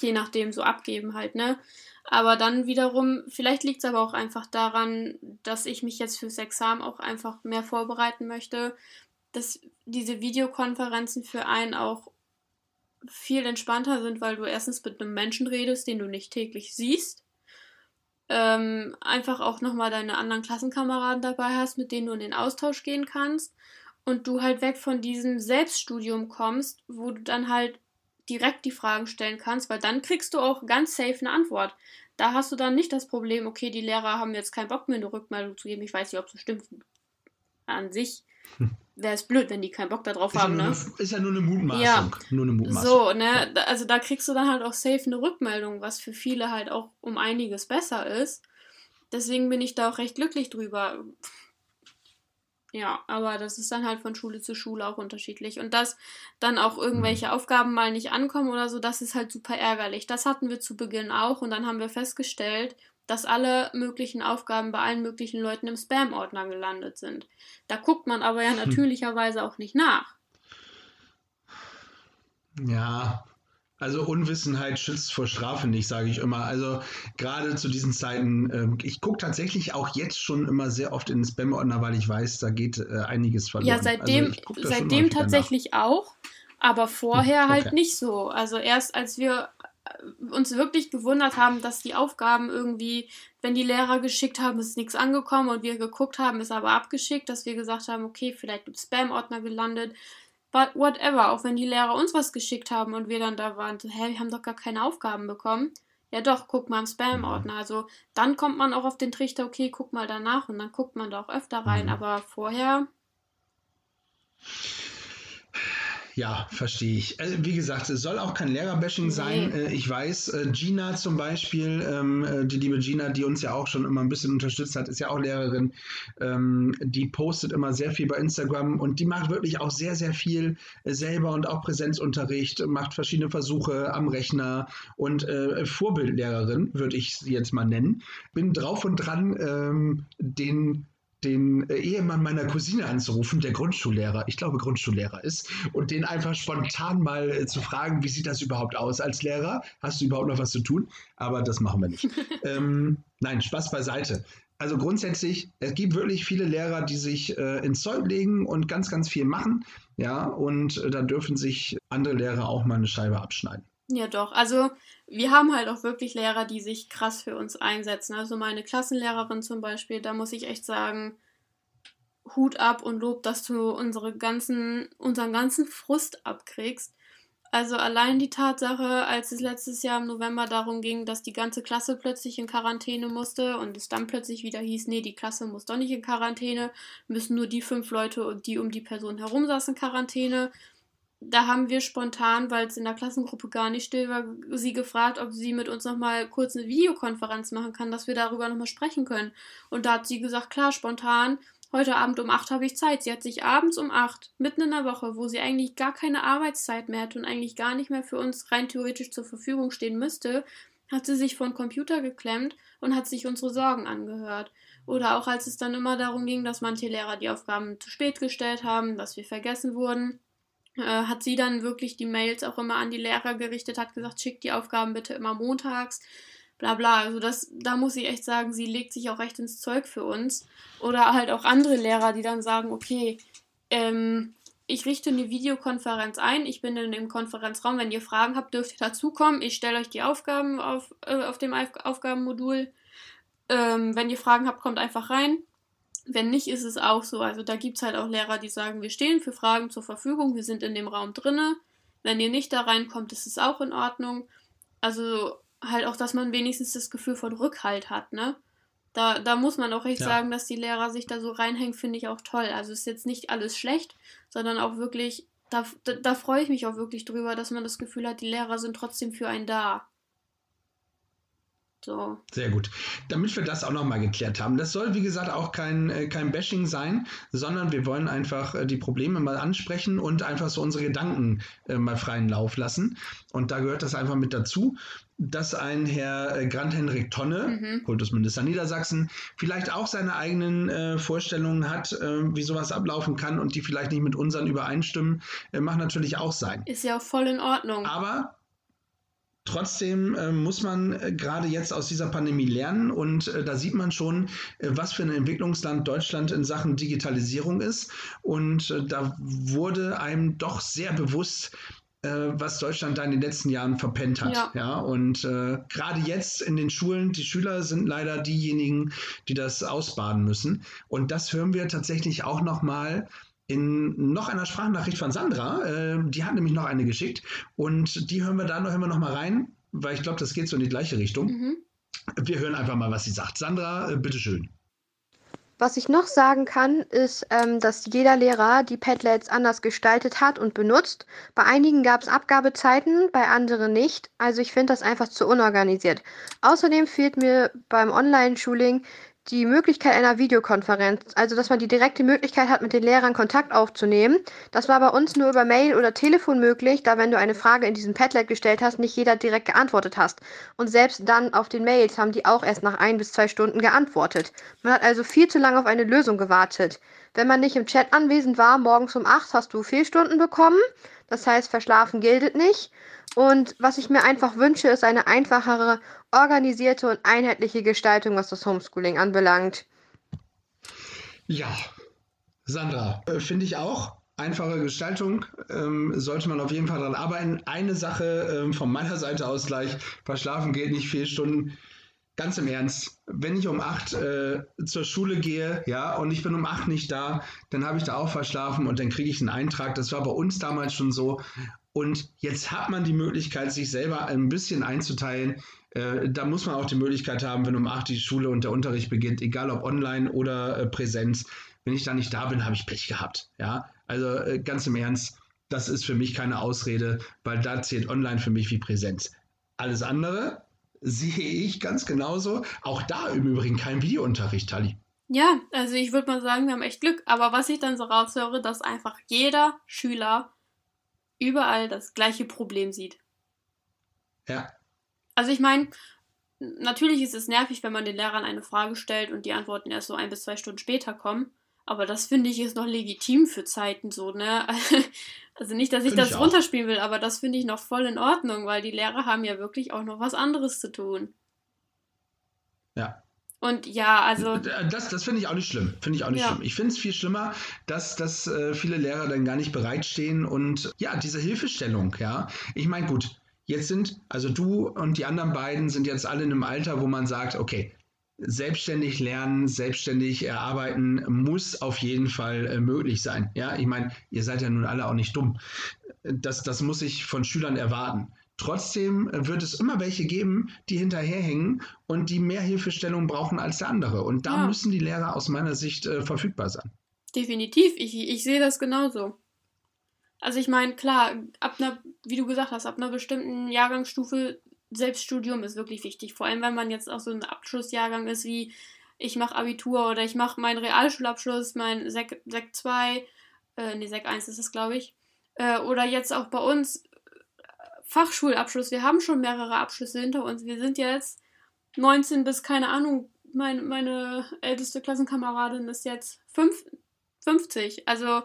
je nachdem so abgeben halt, ne? Aber dann wiederum, vielleicht liegt es aber auch einfach daran, dass ich mich jetzt fürs Examen auch einfach mehr vorbereiten möchte, dass diese Videokonferenzen für einen auch viel entspannter sind, weil du erstens mit einem Menschen redest, den du nicht täglich siehst. Ähm, einfach auch nochmal deine anderen Klassenkameraden dabei hast, mit denen du in den Austausch gehen kannst. Und du halt weg von diesem Selbststudium kommst, wo du dann halt direkt die Fragen stellen kannst, weil dann kriegst du auch ganz safe eine Antwort. Da hast du dann nicht das Problem, okay, die Lehrer haben jetzt keinen Bock mehr eine Rückmeldung zu geben. Ich weiß nicht, ob es stimmt. An sich wäre es blöd, wenn die keinen Bock darauf haben, ja ne? Eine, ist ja nur eine Mutmaßung. Ja. Nur eine Mutmaßung. So, ne? Also da kriegst du dann halt auch safe eine Rückmeldung, was für viele halt auch um einiges besser ist. Deswegen bin ich da auch recht glücklich drüber. Ja, aber das ist dann halt von Schule zu Schule auch unterschiedlich. Und dass dann auch irgendwelche mhm. Aufgaben mal nicht ankommen oder so, das ist halt super ärgerlich. Das hatten wir zu Beginn auch und dann haben wir festgestellt, dass alle möglichen Aufgaben bei allen möglichen Leuten im Spam-Ordner gelandet sind. Da guckt man aber ja hm. natürlicherweise auch nicht nach. Ja, also Unwissenheit schützt vor Strafe nicht, sage ich immer. Also gerade zu diesen Zeiten, äh, ich gucke tatsächlich auch jetzt schon immer sehr oft in den Spam-Ordner, weil ich weiß, da geht äh, einiges verloren. Ja, seitdem, also seitdem tatsächlich nach. auch, aber vorher hm, okay. halt nicht so. Also erst als wir äh, uns wirklich gewundert haben, dass die Aufgaben irgendwie, wenn die Lehrer geschickt haben, ist nichts angekommen und wir geguckt haben, ist aber abgeschickt, dass wir gesagt haben, okay, vielleicht im Spam-Ordner gelandet, But whatever, auch wenn die Lehrer uns was geschickt haben und wir dann da waren, so, hä, wir haben doch gar keine Aufgaben bekommen. Ja doch, guck mal im Spam-Ordner. Also dann kommt man auch auf den Trichter, okay, guck mal danach und dann guckt man da auch öfter rein. Mhm. Aber vorher. Ja, verstehe ich. Also, wie gesagt, es soll auch kein Lehrerbashing sein. Nee. Äh, ich weiß, äh, Gina zum Beispiel, ähm, äh, die liebe Gina, die uns ja auch schon immer ein bisschen unterstützt hat, ist ja auch Lehrerin. Ähm, die postet immer sehr viel bei Instagram und die macht wirklich auch sehr, sehr viel selber und auch Präsenzunterricht, macht verschiedene Versuche am Rechner und Vorbildlehrerin, würde ich sie jetzt mal nennen. Bin drauf und dran, ähm, den den äh, Ehemann meiner Cousine anzurufen, der Grundschullehrer, ich glaube Grundschullehrer ist, und den einfach spontan mal äh, zu fragen, wie sieht das überhaupt aus als Lehrer? Hast du überhaupt noch was zu tun? Aber das machen wir nicht. ähm, nein, Spaß beiseite. Also grundsätzlich, es gibt wirklich viele Lehrer, die sich äh, ins Zeug legen und ganz, ganz viel machen. Ja, und äh, da dürfen sich andere Lehrer auch mal eine Scheibe abschneiden. Ja, doch. Also, wir haben halt auch wirklich Lehrer, die sich krass für uns einsetzen. Also, meine Klassenlehrerin zum Beispiel, da muss ich echt sagen, Hut ab und Lob, dass du unsere ganzen, unseren ganzen Frust abkriegst. Also, allein die Tatsache, als es letztes Jahr im November darum ging, dass die ganze Klasse plötzlich in Quarantäne musste und es dann plötzlich wieder hieß, nee, die Klasse muss doch nicht in Quarantäne, müssen nur die fünf Leute, die um die Person herum saßen, Quarantäne da haben wir spontan, weil es in der Klassengruppe gar nicht still war, sie gefragt, ob sie mit uns nochmal kurz eine Videokonferenz machen kann, dass wir darüber nochmal sprechen können. Und da hat sie gesagt, klar, spontan, heute Abend um 8 habe ich Zeit. Sie hat sich abends um 8, mitten in der Woche, wo sie eigentlich gar keine Arbeitszeit mehr hat und eigentlich gar nicht mehr für uns rein theoretisch zur Verfügung stehen müsste, hat sie sich vor den Computer geklemmt und hat sich unsere Sorgen angehört. Oder auch als es dann immer darum ging, dass manche Lehrer die Aufgaben zu spät gestellt haben, dass wir vergessen wurden äh, hat sie dann wirklich die Mails auch immer an die Lehrer gerichtet, hat gesagt, schickt die Aufgaben bitte immer montags, bla bla. Also das, da muss ich echt sagen, sie legt sich auch recht ins Zeug für uns. Oder halt auch andere Lehrer, die dann sagen, okay, ähm, ich richte eine Videokonferenz ein, ich bin in dem Konferenzraum, wenn ihr Fragen habt, dürft ihr dazukommen, ich stelle euch die Aufgaben auf, äh, auf dem Aufgabenmodul. Ähm, wenn ihr Fragen habt, kommt einfach rein. Wenn nicht, ist es auch so. Also da gibt es halt auch Lehrer, die sagen, wir stehen für Fragen zur Verfügung, wir sind in dem Raum drinne. Wenn ihr nicht da reinkommt, ist es auch in Ordnung. Also halt auch, dass man wenigstens das Gefühl von Rückhalt hat, ne? Da, da muss man auch echt ja. sagen, dass die Lehrer sich da so reinhängen, finde ich auch toll. Also ist jetzt nicht alles schlecht, sondern auch wirklich, da, da, da freue ich mich auch wirklich drüber, dass man das Gefühl hat, die Lehrer sind trotzdem für einen da. So. Sehr gut. Damit wir das auch nochmal geklärt haben. Das soll, wie gesagt, auch kein, äh, kein Bashing sein, sondern wir wollen einfach äh, die Probleme mal ansprechen und einfach so unsere Gedanken äh, mal freien Lauf lassen. Und da gehört das einfach mit dazu, dass ein Herr Grant Henrik Tonne, mhm. Kultusminister Niedersachsen, vielleicht auch seine eigenen äh, Vorstellungen hat, äh, wie sowas ablaufen kann und die vielleicht nicht mit unseren übereinstimmen, äh, macht natürlich auch sein. Ist ja auch voll in Ordnung. Aber Trotzdem äh, muss man äh, gerade jetzt aus dieser Pandemie lernen und äh, da sieht man schon, äh, was für ein Entwicklungsland Deutschland in Sachen Digitalisierung ist. Und äh, da wurde einem doch sehr bewusst, äh, was Deutschland da in den letzten Jahren verpennt hat. Ja. ja und gerade jetzt in den Schulen, die Schüler sind leider diejenigen, die das ausbaden müssen. Und das hören wir tatsächlich auch noch mal in noch einer Sprachnachricht von Sandra. Äh, die hat nämlich noch eine geschickt und die hören wir da noch immer noch mal rein, weil ich glaube, das geht so in die gleiche Richtung. Mhm. Wir hören einfach mal, was sie sagt. Sandra, äh, bitteschön. Was ich noch sagen kann, ist, ähm, dass jeder Lehrer die Padlets anders gestaltet hat und benutzt. Bei einigen gab es Abgabezeiten, bei anderen nicht. Also ich finde das einfach zu unorganisiert. Außerdem fehlt mir beim Online-Schooling die Möglichkeit einer Videokonferenz, also dass man die direkte Möglichkeit hat, mit den Lehrern Kontakt aufzunehmen. Das war bei uns nur über Mail oder Telefon möglich, da wenn du eine Frage in diesem Padlet gestellt hast, nicht jeder direkt geantwortet hast. Und selbst dann auf den Mails haben die auch erst nach ein bis zwei Stunden geantwortet. Man hat also viel zu lange auf eine Lösung gewartet. Wenn man nicht im Chat anwesend war, morgens um 8 hast du Fehlstunden bekommen. Das heißt, verschlafen gilt nicht. Und was ich mir einfach wünsche, ist eine einfachere, organisierte und einheitliche Gestaltung, was das Homeschooling anbelangt. Ja, Sandra, äh, finde ich auch. Einfache Gestaltung ähm, sollte man auf jeden Fall daran arbeiten. Eine Sache ähm, von meiner Seite aus gleich: Verschlafen geht nicht vier Stunden. Ganz im Ernst, wenn ich um acht äh, zur Schule gehe, ja, und ich bin um acht nicht da, dann habe ich da auch verschlafen und dann kriege ich einen Eintrag. Das war bei uns damals schon so. Und jetzt hat man die Möglichkeit, sich selber ein bisschen einzuteilen. Äh, da muss man auch die Möglichkeit haben, wenn um 8 die Schule und der Unterricht beginnt, egal ob online oder äh, Präsenz. Wenn ich da nicht da bin, habe ich Pech gehabt. Ja, also äh, ganz im Ernst, das ist für mich keine Ausrede, weil da zählt online für mich wie Präsenz. Alles andere sehe ich ganz genauso. Auch da im Übrigen kein Videounterricht, Tali. Ja, also ich würde mal sagen, wir haben echt Glück. Aber was ich dann so raushöre, dass einfach jeder Schüler überall das gleiche Problem sieht. Ja. Also ich meine, natürlich ist es nervig, wenn man den Lehrern eine Frage stellt und die Antworten erst so ein bis zwei Stunden später kommen. Aber das finde ich ist noch legitim für Zeiten so, ne? Also nicht, dass ich find das ich runterspielen will, aber das finde ich noch voll in Ordnung, weil die Lehrer haben ja wirklich auch noch was anderes zu tun. Ja. Und ja, also. Das, das finde ich auch nicht schlimm. Finde ich auch nicht ja. schlimm. Ich finde es viel schlimmer, dass, dass äh, viele Lehrer dann gar nicht bereitstehen und ja, diese Hilfestellung, ja. Ich meine, gut, jetzt sind, also du und die anderen beiden sind jetzt alle in einem Alter, wo man sagt, okay, selbstständig lernen, selbstständig erarbeiten muss auf jeden Fall äh, möglich sein. Ja, ich meine, ihr seid ja nun alle auch nicht dumm. Das, das muss ich von Schülern erwarten. Trotzdem wird es immer welche geben, die hinterherhängen und die mehr Hilfestellung brauchen als der andere. Und da ja. müssen die Lehrer aus meiner Sicht äh, verfügbar sein. Definitiv, ich, ich sehe das genauso. Also ich meine, klar, ab einer, wie du gesagt hast, ab einer bestimmten Jahrgangsstufe Selbststudium ist wirklich wichtig. Vor allem, wenn man jetzt auch so ein Abschlussjahrgang ist wie ich mache Abitur oder ich mache meinen Realschulabschluss, mein Sek, Sek 2, äh, nee, Sek 1 ist es, glaube ich. Äh, oder jetzt auch bei uns Fachschulabschluss. Wir haben schon mehrere Abschlüsse hinter uns. Wir sind jetzt 19 bis, keine Ahnung, mein, meine älteste Klassenkameradin ist jetzt 5, 50. Also,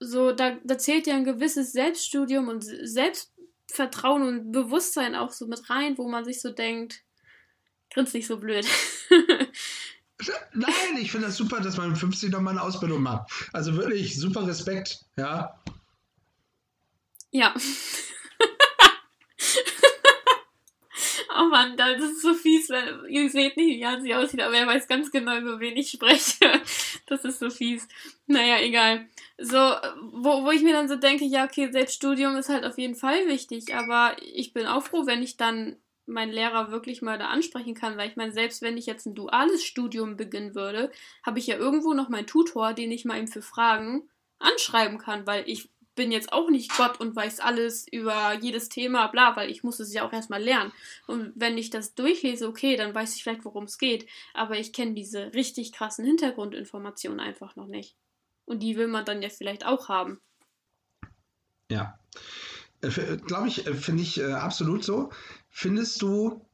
so, da, da zählt ja ein gewisses Selbststudium und Selbst Vertrauen und Bewusstsein auch so mit rein, wo man sich so denkt, grinst nicht so blöd. Nein, ich finde das super, dass man mit 50 nochmal eine Ausbildung macht. Also wirklich super Respekt, ja. Ja. Oh Mann, das ist so fies, weil ihr seht nicht, wie Jan sie aussieht, aber er weiß ganz genau, über wen ich spreche. Das ist so fies. Naja, egal so, wo, wo ich mir dann so denke, ja, okay, Selbststudium ist halt auf jeden Fall wichtig, aber ich bin auch froh, wenn ich dann meinen Lehrer wirklich mal da ansprechen kann, weil ich meine, selbst wenn ich jetzt ein duales Studium beginnen würde, habe ich ja irgendwo noch meinen Tutor, den ich mal eben für Fragen anschreiben kann, weil ich bin jetzt auch nicht Gott und weiß alles über jedes Thema, bla, weil ich muss es ja auch erstmal lernen. Und wenn ich das durchlese, okay, dann weiß ich vielleicht, worum es geht, aber ich kenne diese richtig krassen Hintergrundinformationen einfach noch nicht. Und die will man dann ja vielleicht auch haben. Ja. Äh, Glaube ich, äh, finde ich äh, absolut so. Findest du,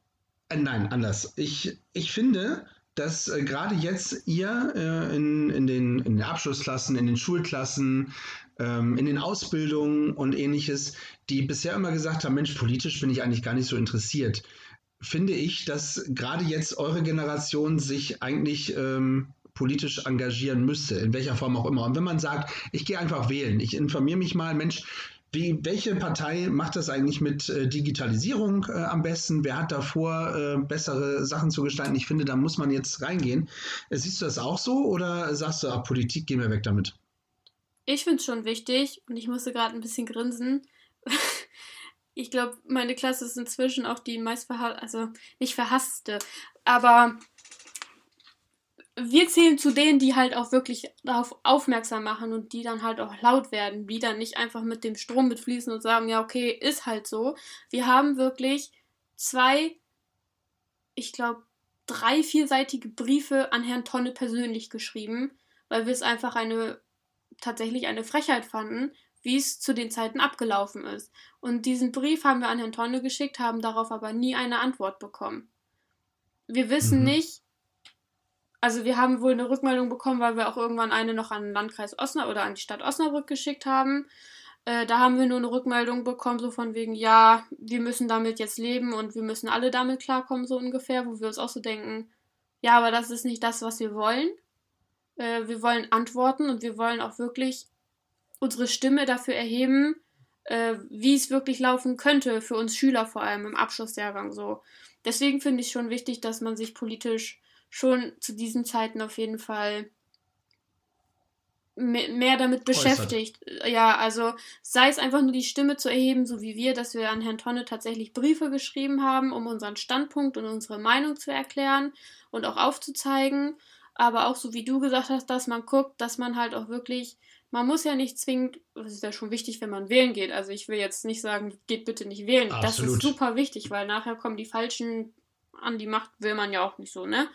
äh, nein, anders. Ich, ich finde, dass äh, gerade jetzt ihr äh, in, in, den, in den Abschlussklassen, in den Schulklassen, ähm, in den Ausbildungen und ähnliches, die bisher immer gesagt haben, Mensch, politisch bin ich eigentlich gar nicht so interessiert, finde ich, dass gerade jetzt eure Generation sich eigentlich ähm, politisch engagieren müsste, in welcher Form auch immer. Und wenn man sagt, ich gehe einfach wählen, ich informiere mich mal, Mensch, wie, welche Partei macht das eigentlich mit äh, Digitalisierung äh, am besten? Wer hat davor äh, bessere Sachen zu gestalten? Ich finde, da muss man jetzt reingehen. Äh, siehst du das auch so oder sagst du, ah, Politik, gehen wir weg damit? Ich finde es schon wichtig und ich musste gerade ein bisschen grinsen. ich glaube, meine Klasse ist inzwischen auch die meist also nicht verhasste, aber wir zählen zu denen, die halt auch wirklich darauf aufmerksam machen und die dann halt auch laut werden, die dann nicht einfach mit dem Strom mitfließen und sagen, ja, okay, ist halt so. Wir haben wirklich zwei, ich glaube, drei, vierseitige Briefe an Herrn Tonne persönlich geschrieben, weil wir es einfach eine, tatsächlich eine Frechheit fanden, wie es zu den Zeiten abgelaufen ist. Und diesen Brief haben wir an Herrn Tonne geschickt, haben darauf aber nie eine Antwort bekommen. Wir wissen mhm. nicht, also wir haben wohl eine Rückmeldung bekommen, weil wir auch irgendwann eine noch an den Landkreis Osnabrück oder an die Stadt Osnabrück geschickt haben. Äh, da haben wir nur eine Rückmeldung bekommen, so von wegen, ja, wir müssen damit jetzt leben und wir müssen alle damit klarkommen, so ungefähr, wo wir uns auch so denken, ja, aber das ist nicht das, was wir wollen. Äh, wir wollen Antworten und wir wollen auch wirklich unsere Stimme dafür erheben, äh, wie es wirklich laufen könnte, für uns Schüler vor allem im Abschlussjahrgang so. Deswegen finde ich schon wichtig, dass man sich politisch schon zu diesen Zeiten auf jeden Fall mehr damit beschäftigt. Äußert. Ja, also sei es einfach nur die Stimme zu erheben, so wie wir, dass wir an Herrn Tonne tatsächlich Briefe geschrieben haben, um unseren Standpunkt und unsere Meinung zu erklären und auch aufzuzeigen. Aber auch so wie du gesagt hast, dass man guckt, dass man halt auch wirklich man muss ja nicht zwingend, das ist ja schon wichtig, wenn man wählen geht. Also ich will jetzt nicht sagen, geht bitte nicht wählen. Absolut. Das ist super wichtig, weil nachher kommen die Falschen an die Macht, will man ja auch nicht so, ne?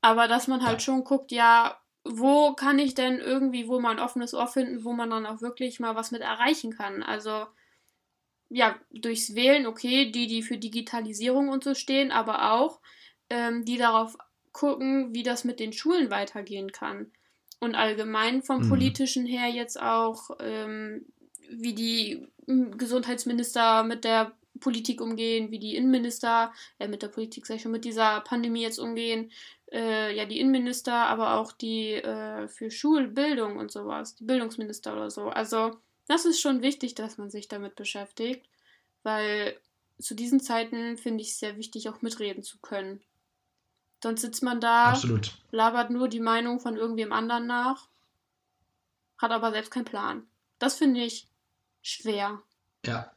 Aber dass man halt schon guckt, ja, wo kann ich denn irgendwie, wo man ein offenes Ohr finden, wo man dann auch wirklich mal was mit erreichen kann. Also ja, durchs Wählen, okay, die, die für Digitalisierung und so stehen, aber auch ähm, die darauf gucken, wie das mit den Schulen weitergehen kann. Und allgemein vom Mhm. politischen her jetzt auch, ähm, wie die mm, Gesundheitsminister mit der Politik umgehen, wie die Innenminister, äh, mit der Politik sag ich schon, mit dieser Pandemie jetzt umgehen. Äh, ja, die Innenminister, aber auch die äh, für Schulbildung und sowas, die Bildungsminister oder so. Also, das ist schon wichtig, dass man sich damit beschäftigt, weil zu diesen Zeiten finde ich es sehr wichtig, auch mitreden zu können. Sonst sitzt man da, Absolut. labert nur die Meinung von irgendwem anderen nach, hat aber selbst keinen Plan. Das finde ich schwer. Ja.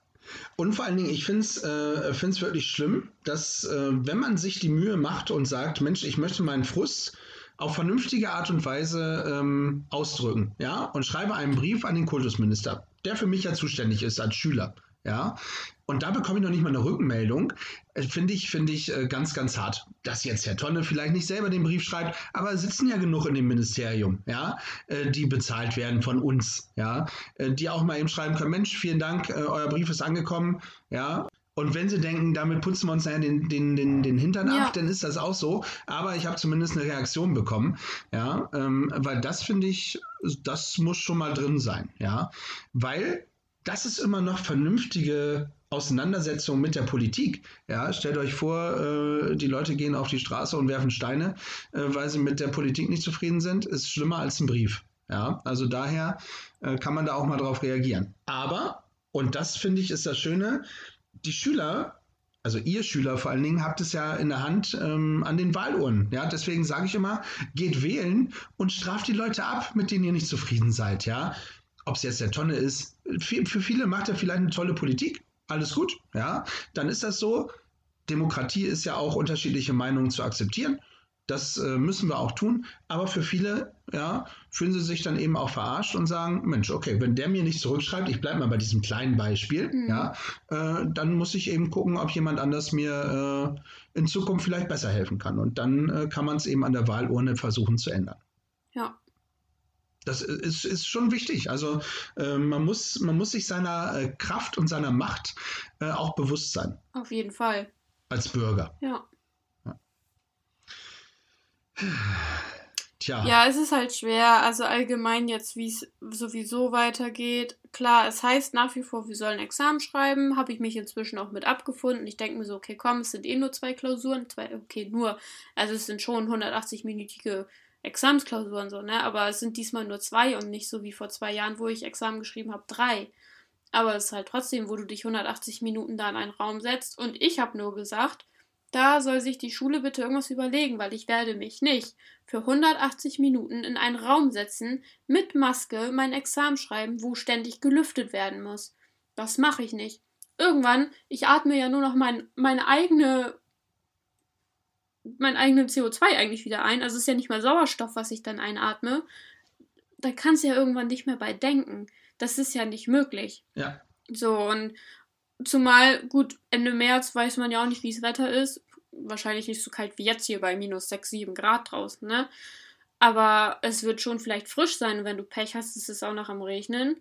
Und vor allen Dingen, ich finde es äh, wirklich schlimm, dass, äh, wenn man sich die Mühe macht und sagt, Mensch, ich möchte meinen Frust auf vernünftige Art und Weise ähm, ausdrücken, ja, und schreibe einen Brief an den Kultusminister, der für mich ja zuständig ist als Schüler, ja, und da bekomme ich noch nicht mal eine Rückmeldung, äh, finde ich, finde ich äh, ganz, ganz hart. Dass jetzt Herr Tonne vielleicht nicht selber den Brief schreibt, aber es sitzen ja genug in dem Ministerium, ja, äh, die bezahlt werden von uns, ja, die auch mal eben schreiben können, Mensch, vielen Dank, euer Brief ist angekommen, ja. Und wenn sie denken, damit putzen wir uns den, den, den, den Hintern Ja. ab, dann ist das auch so. Aber ich habe zumindest eine Reaktion bekommen, ja, ähm, weil das finde ich, das muss schon mal drin sein, ja, weil das ist immer noch vernünftige Auseinandersetzung mit der Politik. Ja, stellt euch vor, äh, die Leute gehen auf die Straße und werfen Steine, äh, weil sie mit der Politik nicht zufrieden sind, ist schlimmer als ein Brief. Ja, also daher äh, kann man da auch mal drauf reagieren. Aber, und das finde ich ist das Schöne, die Schüler, also ihr Schüler vor allen Dingen, habt es ja in der Hand ähm, an den Wahlurnen. Ja, deswegen sage ich immer, geht wählen und straft die Leute ab, mit denen ihr nicht zufrieden seid. Ja, ob es jetzt der Tonne ist, für, für viele macht er vielleicht eine tolle Politik, alles gut, ja, dann ist das so. Demokratie ist ja auch unterschiedliche Meinungen zu akzeptieren. Das äh, müssen wir auch tun. Aber für viele, ja, fühlen sie sich dann eben auch verarscht und sagen, Mensch, okay, wenn der mir nicht zurückschreibt, ich bleibe mal bei diesem kleinen Beispiel, Mhm. ja, äh, dann muss ich eben gucken, ob jemand anders mir äh, in Zukunft vielleicht besser helfen kann. Und dann äh, kann man es eben an der Wahlurne versuchen zu ändern. Ja. Das ist, ist schon wichtig. Also äh, man, muss, man muss sich seiner äh, Kraft und seiner Macht äh, auch bewusst sein Auf jeden Fall. als Bürger. Ja. Tja, Ja, es ist halt schwer. Also allgemein jetzt, wie es sowieso weitergeht. Klar, es heißt nach wie vor, wir sollen Examen schreiben. Habe ich mich inzwischen auch mit abgefunden. Ich denke mir so, okay, komm, es sind eh nur zwei Klausuren. Zwei, okay, nur. Also es sind schon 180-minütige Examensklausuren so, ne? Aber es sind diesmal nur zwei und nicht so wie vor zwei Jahren, wo ich Examen geschrieben habe, drei. Aber es ist halt trotzdem, wo du dich 180 Minuten da in einen Raum setzt. Und ich habe nur gesagt, da soll sich die Schule bitte irgendwas überlegen, weil ich werde mich nicht für 180 Minuten in einen Raum setzen, mit Maske mein Examen schreiben, wo ständig gelüftet werden muss. Das mache ich nicht. Irgendwann, ich atme ja nur noch mein, meine eigene, mein eigenen CO2 eigentlich wieder ein. Also es ist ja nicht mal Sauerstoff, was ich dann einatme. Da kannst du ja irgendwann nicht mehr bei denken. Das ist ja nicht möglich. ja, So, und zumal, gut, Ende März weiß man ja auch nicht, wie das Wetter ist. Wahrscheinlich nicht so kalt wie jetzt hier bei minus 6, 7 Grad draußen, ne? Aber es wird schon vielleicht frisch sein und wenn du Pech hast, ist es auch noch am Regnen.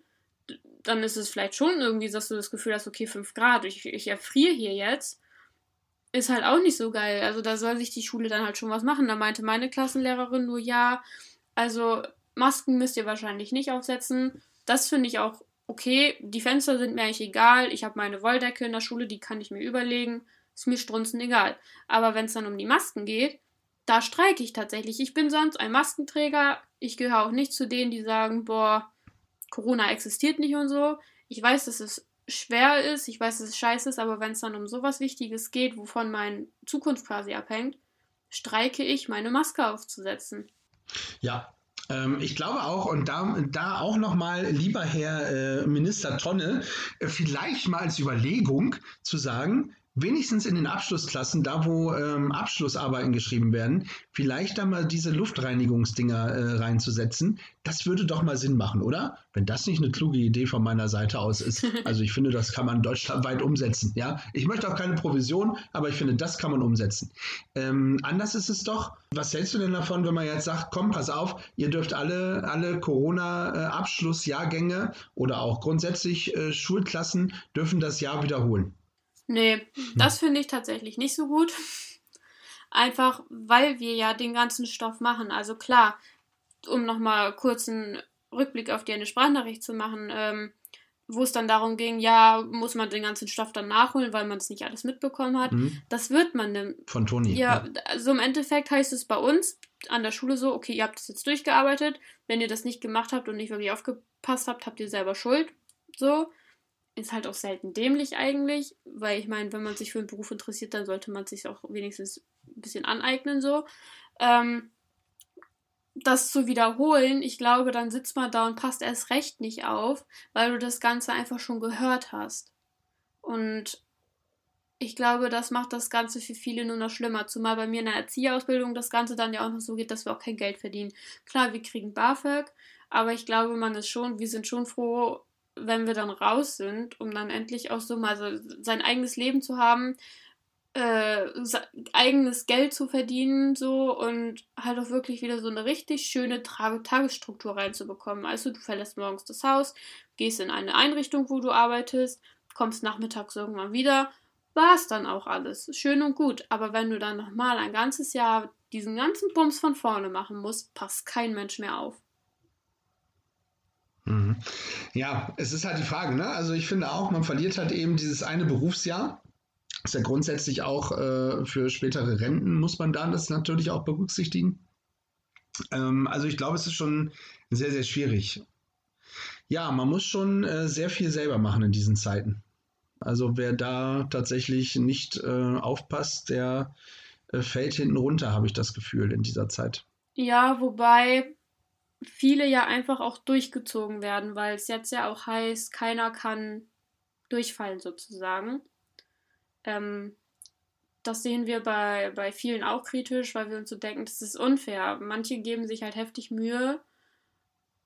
Dann ist es vielleicht schon irgendwie, dass du das Gefühl hast, okay, 5 Grad, ich, ich erfriere hier jetzt. Ist halt auch nicht so geil. Also da soll sich die Schule dann halt schon was machen. Da meinte meine Klassenlehrerin nur, ja, also Masken müsst ihr wahrscheinlich nicht aufsetzen. Das finde ich auch okay. Die Fenster sind mir eigentlich egal. Ich habe meine Wolldecke in der Schule, die kann ich mir überlegen. Ist mir strunzen egal. Aber wenn es dann um die Masken geht, da streike ich tatsächlich. Ich bin sonst ein Maskenträger. Ich gehöre auch nicht zu denen, die sagen, boah, Corona existiert nicht und so. Ich weiß, dass es schwer ist, ich weiß, dass es scheiße ist, aber wenn es dann um sowas Wichtiges geht, wovon meine Zukunft quasi abhängt, streike ich, meine Maske aufzusetzen. Ja, ähm, ich glaube auch, und da, da auch nochmal, lieber Herr äh, Minister Tonne, äh, vielleicht mal als Überlegung zu sagen, wenigstens in den Abschlussklassen, da wo ähm, Abschlussarbeiten geschrieben werden, vielleicht da mal diese Luftreinigungsdinger äh, reinzusetzen. Das würde doch mal Sinn machen, oder? Wenn das nicht eine kluge Idee von meiner Seite aus ist. Also ich finde, das kann man deutschlandweit umsetzen. Ja, ich möchte auch keine Provision, aber ich finde, das kann man umsetzen. Ähm, anders ist es doch. Was hältst du denn davon, wenn man jetzt sagt, komm, pass auf, ihr dürft alle, alle Corona-Abschlussjahrgänge oder auch grundsätzlich äh, Schulklassen dürfen das Jahr wiederholen? Nee, das finde ich tatsächlich nicht so gut. Einfach, weil wir ja den ganzen Stoff machen. Also klar, um nochmal kurz einen Rückblick auf die eine Sprachnachricht zu machen, ähm, wo es dann darum ging, ja, muss man den ganzen Stoff dann nachholen, weil man es nicht alles mitbekommen hat. Mhm. Das wird man dann. Von Toni. Ja, ja, also im Endeffekt heißt es bei uns an der Schule so, okay, ihr habt es jetzt durchgearbeitet. Wenn ihr das nicht gemacht habt und nicht wirklich aufgepasst habt, habt ihr selber Schuld. So ist halt auch selten dämlich eigentlich, weil ich meine, wenn man sich für einen Beruf interessiert, dann sollte man sich auch wenigstens ein bisschen aneignen so. Ähm, das zu wiederholen, ich glaube, dann sitzt man da und passt erst recht nicht auf, weil du das Ganze einfach schon gehört hast. Und ich glaube, das macht das Ganze für viele nur noch schlimmer. Zumal bei mir in der Erzieherausbildung das Ganze dann ja auch noch so geht, dass wir auch kein Geld verdienen. Klar, wir kriegen BAföG, aber ich glaube, man ist schon, wir sind schon froh, wenn wir dann raus sind, um dann endlich auch so mal so sein eigenes Leben zu haben, äh, eigenes Geld zu verdienen, so und halt auch wirklich wieder so eine richtig schöne Tra Tagesstruktur reinzubekommen. Also du verlässt morgens das Haus, gehst in eine Einrichtung, wo du arbeitest, kommst nachmittags irgendwann wieder, war es dann auch alles. Schön und gut. Aber wenn du dann nochmal ein ganzes Jahr diesen ganzen Bums von vorne machen musst, passt kein Mensch mehr auf. Mhm. Ja, es ist halt die Frage, ne? Also ich finde auch, man verliert halt eben dieses eine Berufsjahr. Ist ja grundsätzlich auch äh, für spätere Renten muss man da das natürlich auch berücksichtigen. Ähm, also ich glaube, es ist schon sehr, sehr schwierig. Ja, man muss schon äh, sehr viel selber machen in diesen Zeiten. Also wer da tatsächlich nicht äh, aufpasst, der äh, fällt hinten runter, habe ich das Gefühl in dieser Zeit. Ja, wobei viele ja einfach auch durchgezogen werden, weil es jetzt ja auch heißt, keiner kann durchfallen sozusagen. Ähm, das sehen wir bei, bei vielen auch kritisch, weil wir uns so denken, das ist unfair. Manche geben sich halt heftig Mühe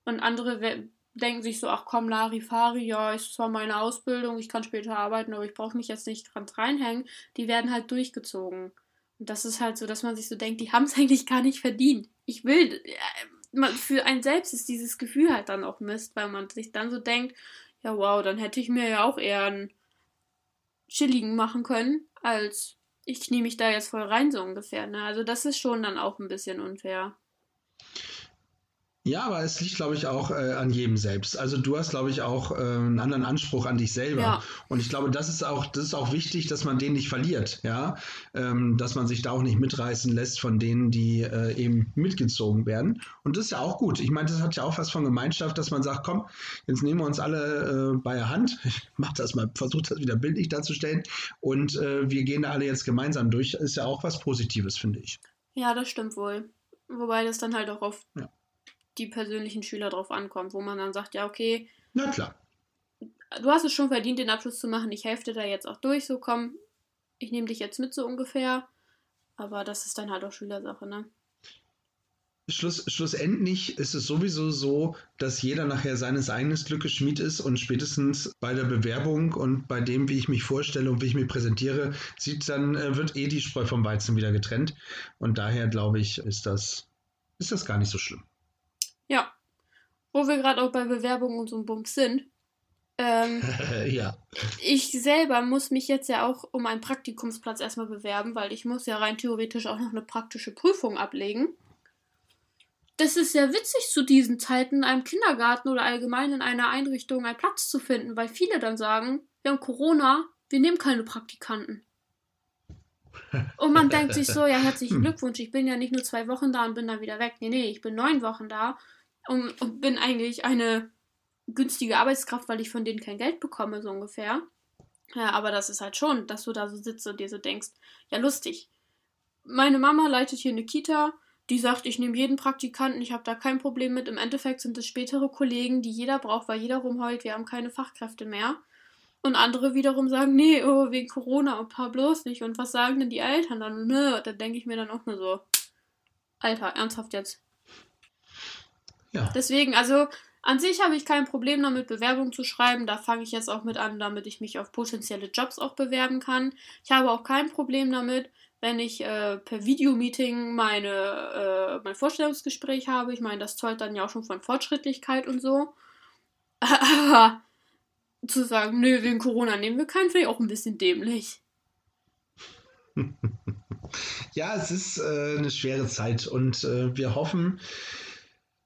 und andere denken sich so, ach komm, Larifari, ja, ist zwar meine Ausbildung, ich kann später arbeiten, aber ich brauche mich jetzt nicht dran reinhängen. Die werden halt durchgezogen. Und das ist halt so, dass man sich so denkt, die haben es eigentlich gar nicht verdient. Ich will, äh, für einen selbst ist dieses Gefühl halt dann auch Mist, weil man sich dann so denkt, ja wow, dann hätte ich mir ja auch eher einen chilligen machen können, als ich knie mich da jetzt voll rein, so ungefähr. Ne? Also das ist schon dann auch ein bisschen unfair. Ja, aber es liegt, glaube ich, auch äh, an jedem selbst. Also du hast, glaube ich, auch äh, einen anderen Anspruch an dich selber. Ja. Und ich glaube, das ist auch, das ist auch wichtig, dass man den nicht verliert, ja. Ähm, dass man sich da auch nicht mitreißen lässt von denen, die äh, eben mitgezogen werden. Und das ist ja auch gut. Ich meine, das hat ja auch was von Gemeinschaft, dass man sagt, komm, jetzt nehmen wir uns alle äh, bei der Hand. Ich mach das mal, versuche das wieder bildlich darzustellen. Und äh, wir gehen da alle jetzt gemeinsam durch. Ist ja auch was Positives, finde ich. Ja, das stimmt wohl. Wobei das dann halt auch oft ja die persönlichen Schüler drauf ankommt, wo man dann sagt, ja, okay. Na klar. Du hast es schon verdient, den Abschluss zu machen. Ich helfe dir da jetzt auch durch, so komm, ich nehme dich jetzt mit so ungefähr. Aber das ist dann halt auch Schülersache, ne? Schluss, schlussendlich ist es sowieso so, dass jeder nachher seines eigenen Glückes Schmied ist und spätestens bei der Bewerbung und bei dem, wie ich mich vorstelle und wie ich mich präsentiere, sieht dann, äh, wird eh die Spreu vom Weizen wieder getrennt. Und daher glaube ich, ist das, ist das gar nicht so schlimm. Wo wir gerade auch bei Bewerbungen und so einem Bums sind. Ähm, ja. Ich selber muss mich jetzt ja auch um einen Praktikumsplatz erstmal bewerben, weil ich muss ja rein theoretisch auch noch eine praktische Prüfung ablegen. Das ist ja witzig zu diesen Zeiten, in einem Kindergarten oder allgemein in einer Einrichtung einen Platz zu finden, weil viele dann sagen, wir haben Corona, wir nehmen keine Praktikanten. Und man denkt sich so, ja, herzlichen Glückwunsch, ich bin ja nicht nur zwei Wochen da und bin dann wieder weg. Nee, nee, ich bin neun Wochen da und, und bin eigentlich eine günstige Arbeitskraft, weil ich von denen kein Geld bekomme, so ungefähr. Ja, aber das ist halt schon, dass du da so sitzt und dir so denkst, ja, lustig. Meine Mama leitet hier eine Kita, die sagt, ich nehme jeden Praktikanten, ich habe da kein Problem mit. Im Endeffekt sind es spätere Kollegen, die jeder braucht, weil jeder rumheult, wir haben keine Fachkräfte mehr. Und andere wiederum sagen, nee, oh, wegen Corona und paar bloß nicht. Und was sagen denn die Eltern dann? Nö, da denke ich mir dann auch nur so, Alter, ernsthaft jetzt. Ja. Deswegen, also an sich habe ich kein Problem damit, Bewerbungen zu schreiben. Da fange ich jetzt auch mit an, damit ich mich auf potenzielle Jobs auch bewerben kann. Ich habe auch kein Problem damit, wenn ich äh, per Videomeeting meine, äh, mein Vorstellungsgespräch habe. Ich meine, das zollt dann ja auch schon von Fortschrittlichkeit und so. Aber zu sagen, nö, wegen Corona nehmen wir keinen, finde ich auch ein bisschen dämlich. ja, es ist äh, eine schwere Zeit und äh, wir hoffen,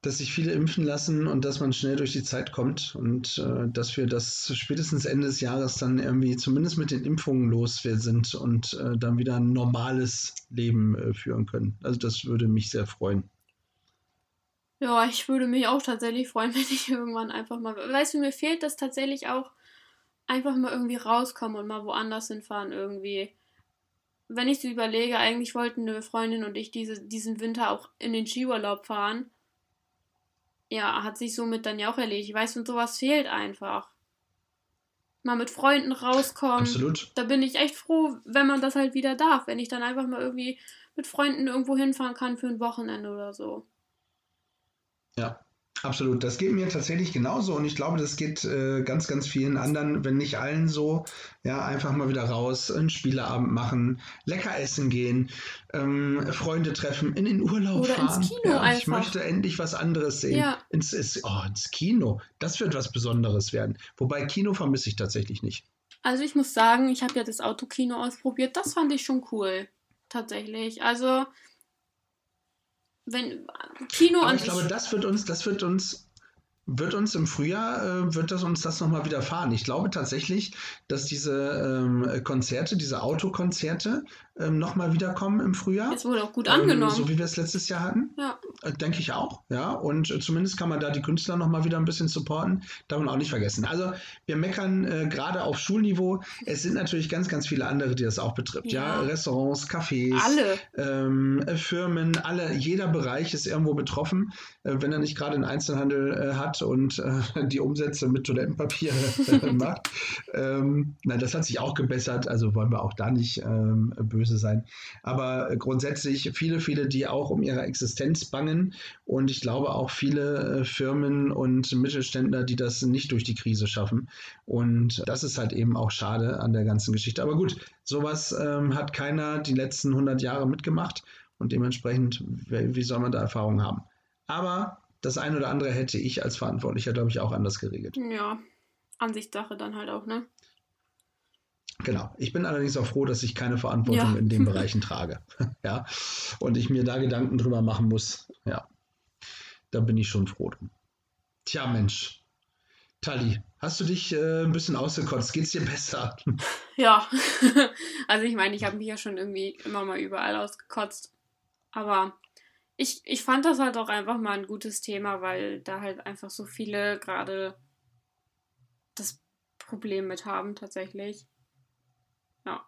dass sich viele impfen lassen und dass man schnell durch die Zeit kommt und äh, dass wir das spätestens Ende des Jahres dann irgendwie zumindest mit den Impfungen los sind und äh, dann wieder ein normales Leben äh, führen können. Also das würde mich sehr freuen. Ja, ich würde mich auch tatsächlich freuen, wenn ich irgendwann einfach mal. Weißt du, mir fehlt das tatsächlich auch, einfach mal irgendwie rauskommen und mal woanders hinfahren irgendwie. Wenn ich so überlege, eigentlich wollten eine Freundin und ich diese, diesen Winter auch in den Skiurlaub fahren ja, hat sich somit dann ja auch erledigt. Ich weiß, und sowas fehlt einfach. Mal mit Freunden rauskommen. Absolut. Da bin ich echt froh, wenn man das halt wieder darf. Wenn ich dann einfach mal irgendwie mit Freunden irgendwo hinfahren kann für ein Wochenende oder so. Ja. Absolut, das geht mir tatsächlich genauso und ich glaube, das geht äh, ganz, ganz vielen anderen, wenn nicht allen so. Ja, einfach mal wieder raus, einen Spieleabend machen, lecker essen gehen, ähm, Freunde treffen, in den Urlaub Oder fahren. ins Kino ja, einfach. Ich möchte endlich was anderes sehen. Ja. Ins, ins, oh, ins Kino, das wird was Besonderes werden. Wobei Kino vermisse ich tatsächlich nicht. Also ich muss sagen, ich habe ja das Autokino ausprobiert. Das fand ich schon cool. Tatsächlich. Also wenn Kino Aber an ich glaube, das wird uns, das wird uns, wird uns im Frühjahr, äh, wird das uns das nochmal widerfahren. Ich glaube tatsächlich, dass diese ähm, Konzerte, diese Autokonzerte ähm, nochmal wiederkommen im Frühjahr. es wurde auch gut Ähm, angenommen. so wie wir es letztes Jahr hatten. ja. Äh, Denke ich auch, ja. Und äh, zumindest kann man da die Künstler nochmal wieder ein bisschen supporten. Darf man auch nicht vergessen. Also wir meckern äh, gerade auf Schulniveau. Es sind natürlich ganz, ganz viele andere, die das auch betrifft. Ja, Ja. Restaurants, Cafés, Alle. ähm, äh, Firmen, alle, jeder Bereich ist irgendwo betroffen, äh, wenn er nicht gerade einen Einzelhandel äh, und äh, die Umsätze mit Toilettenpapier macht. Ähm, na, das hat sich auch gebessert, also wollen wir auch da nicht ähm, böse sein. Aber grundsätzlich viele, viele, die auch um ihre Existenz bangen und ich glaube auch viele äh, Firmen und Mittelständler, die das nicht durch die Krise schaffen. Und das ist halt eben auch schade an der ganzen Geschichte. Aber gut, sowas ähm, hat keiner die letzten 100 Jahre mitgemacht und dementsprechend, wie soll man da Erfahrung haben? Aber das eine oder andere hätte ich als Verantwortlicher, glaube ich, auch anders geregelt. Ja. Ansichtssache dann halt auch, ne? Genau. Ich bin allerdings auch froh, dass ich keine Verantwortung Ja. in den Bereichen trage. ja. Und ich mir da Gedanken drüber machen muss. Ja. Da bin ich schon froh drum. Tja, Mensch. Tali, hast du dich äh, ein bisschen ausgekotzt? Geht's dir besser? Ja. also ich meine, ich habe mich ja schon irgendwie immer mal überall ausgekotzt. Aber ich, ich fand das halt auch einfach mal ein gutes Thema, weil da halt einfach so viele gerade das Problem mit haben tatsächlich. Ja.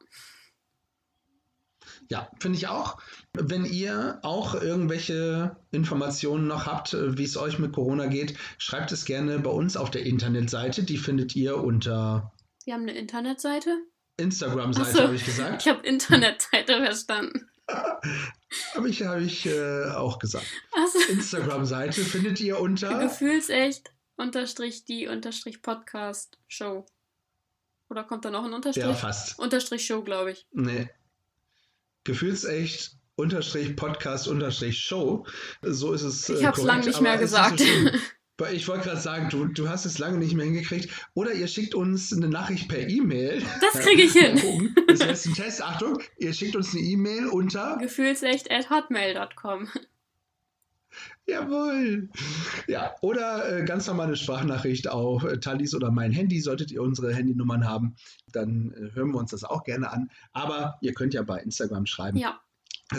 Ja, finde ich auch. Wenn ihr auch irgendwelche Informationen noch habt, äh, wie es euch mit Corona geht, schreibt es gerne bei uns auf der Internetseite. Die findet ihr unter Wir haben eine Internetseite. Instagram-Seite, so. habe ich gesagt. Ich habe Internetseite verstanden. Habe ich, hab ich äh, auch gesagt. Also, Instagram-Seite findet ihr unter. Gefühlsecht unterstrich die unterstrich Podcast Show. Oder kommt da noch ein Unterstrich? Ja, fast. Unterstrich Show, glaube ich. Nee. Gefühlsecht unterstrich Podcast unterstrich Show. So ist es. Ich äh, habe es lange korrekt, nicht mehr so gesagt. Ich wollte gerade sagen, du, du hast es lange nicht mehr hingekriegt. Oder ihr schickt uns eine Nachricht per E-Mail. Das kriege ich hin. Das ist jetzt ein Test. Achtung, ihr schickt uns eine E-Mail unter. Gefühlsecht at hotmail.com. Jawohl. Ja, oder äh, ganz normale Sprachnachricht auf äh, Talis oder mein Handy. Solltet ihr unsere Handynummern haben, dann äh, hören wir uns das auch gerne an. Aber ihr könnt ja bei Instagram schreiben. Ja,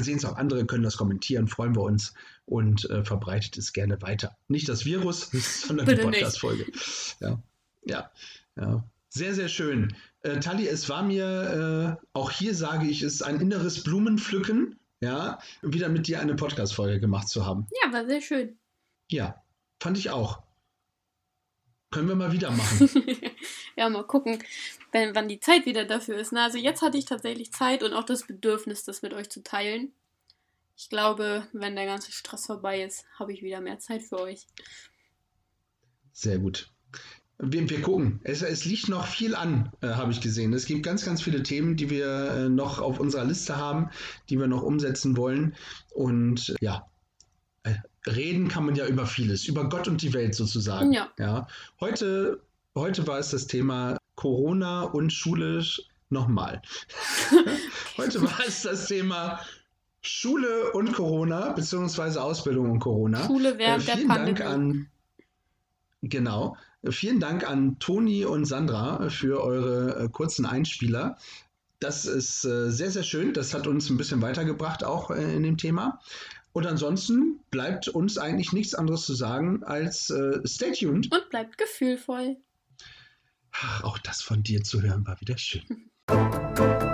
sehen es auch andere, können das kommentieren, freuen wir uns und äh, verbreitet es gerne weiter. Nicht das Virus, sondern die. Podcast-Folge. Ja, ja, ja. Sehr, sehr schön. Äh, Tali, es war mir, äh, auch hier sage ich es, ein inneres Blumenpflücken, ja, wieder mit dir eine Podcast-Folge gemacht zu haben. ja, war sehr schön. Ja, fand ich auch. Können wir mal wieder machen. Ja, mal gucken, wenn, wann die Zeit wieder dafür ist. Na, also jetzt hatte ich tatsächlich Zeit und auch das Bedürfnis, das mit euch zu teilen. Ich glaube, wenn der ganze Stress vorbei ist, habe ich wieder mehr Zeit für euch. Sehr gut. Wir, wir gucken. Es, es, liegt noch viel an, äh, habe ich gesehen. Es gibt ganz, ganz viele Themen, die wir äh, noch auf unserer Liste haben, die wir noch umsetzen wollen. Und äh, ja, äh, reden kann man ja über vieles, über Gott und die Welt sozusagen. Ja. ja. Heute, heute war es das Thema Corona und schulisch nochmal. heute war es das Thema Schule und Corona, beziehungsweise Ausbildung und Corona. Schule während äh, vielen der Dank Pandemie. an Genau. Vielen Dank an Toni und Sandra für eure äh, kurzen Einspieler. Das ist äh, sehr, sehr schön. Das hat uns ein bisschen weitergebracht, auch äh, in dem Thema. Und ansonsten bleibt uns eigentlich nichts anderes zu sagen als äh, stay tuned. Und bleibt gefühlvoll. Ach, auch das von dir zu hören war wieder schön.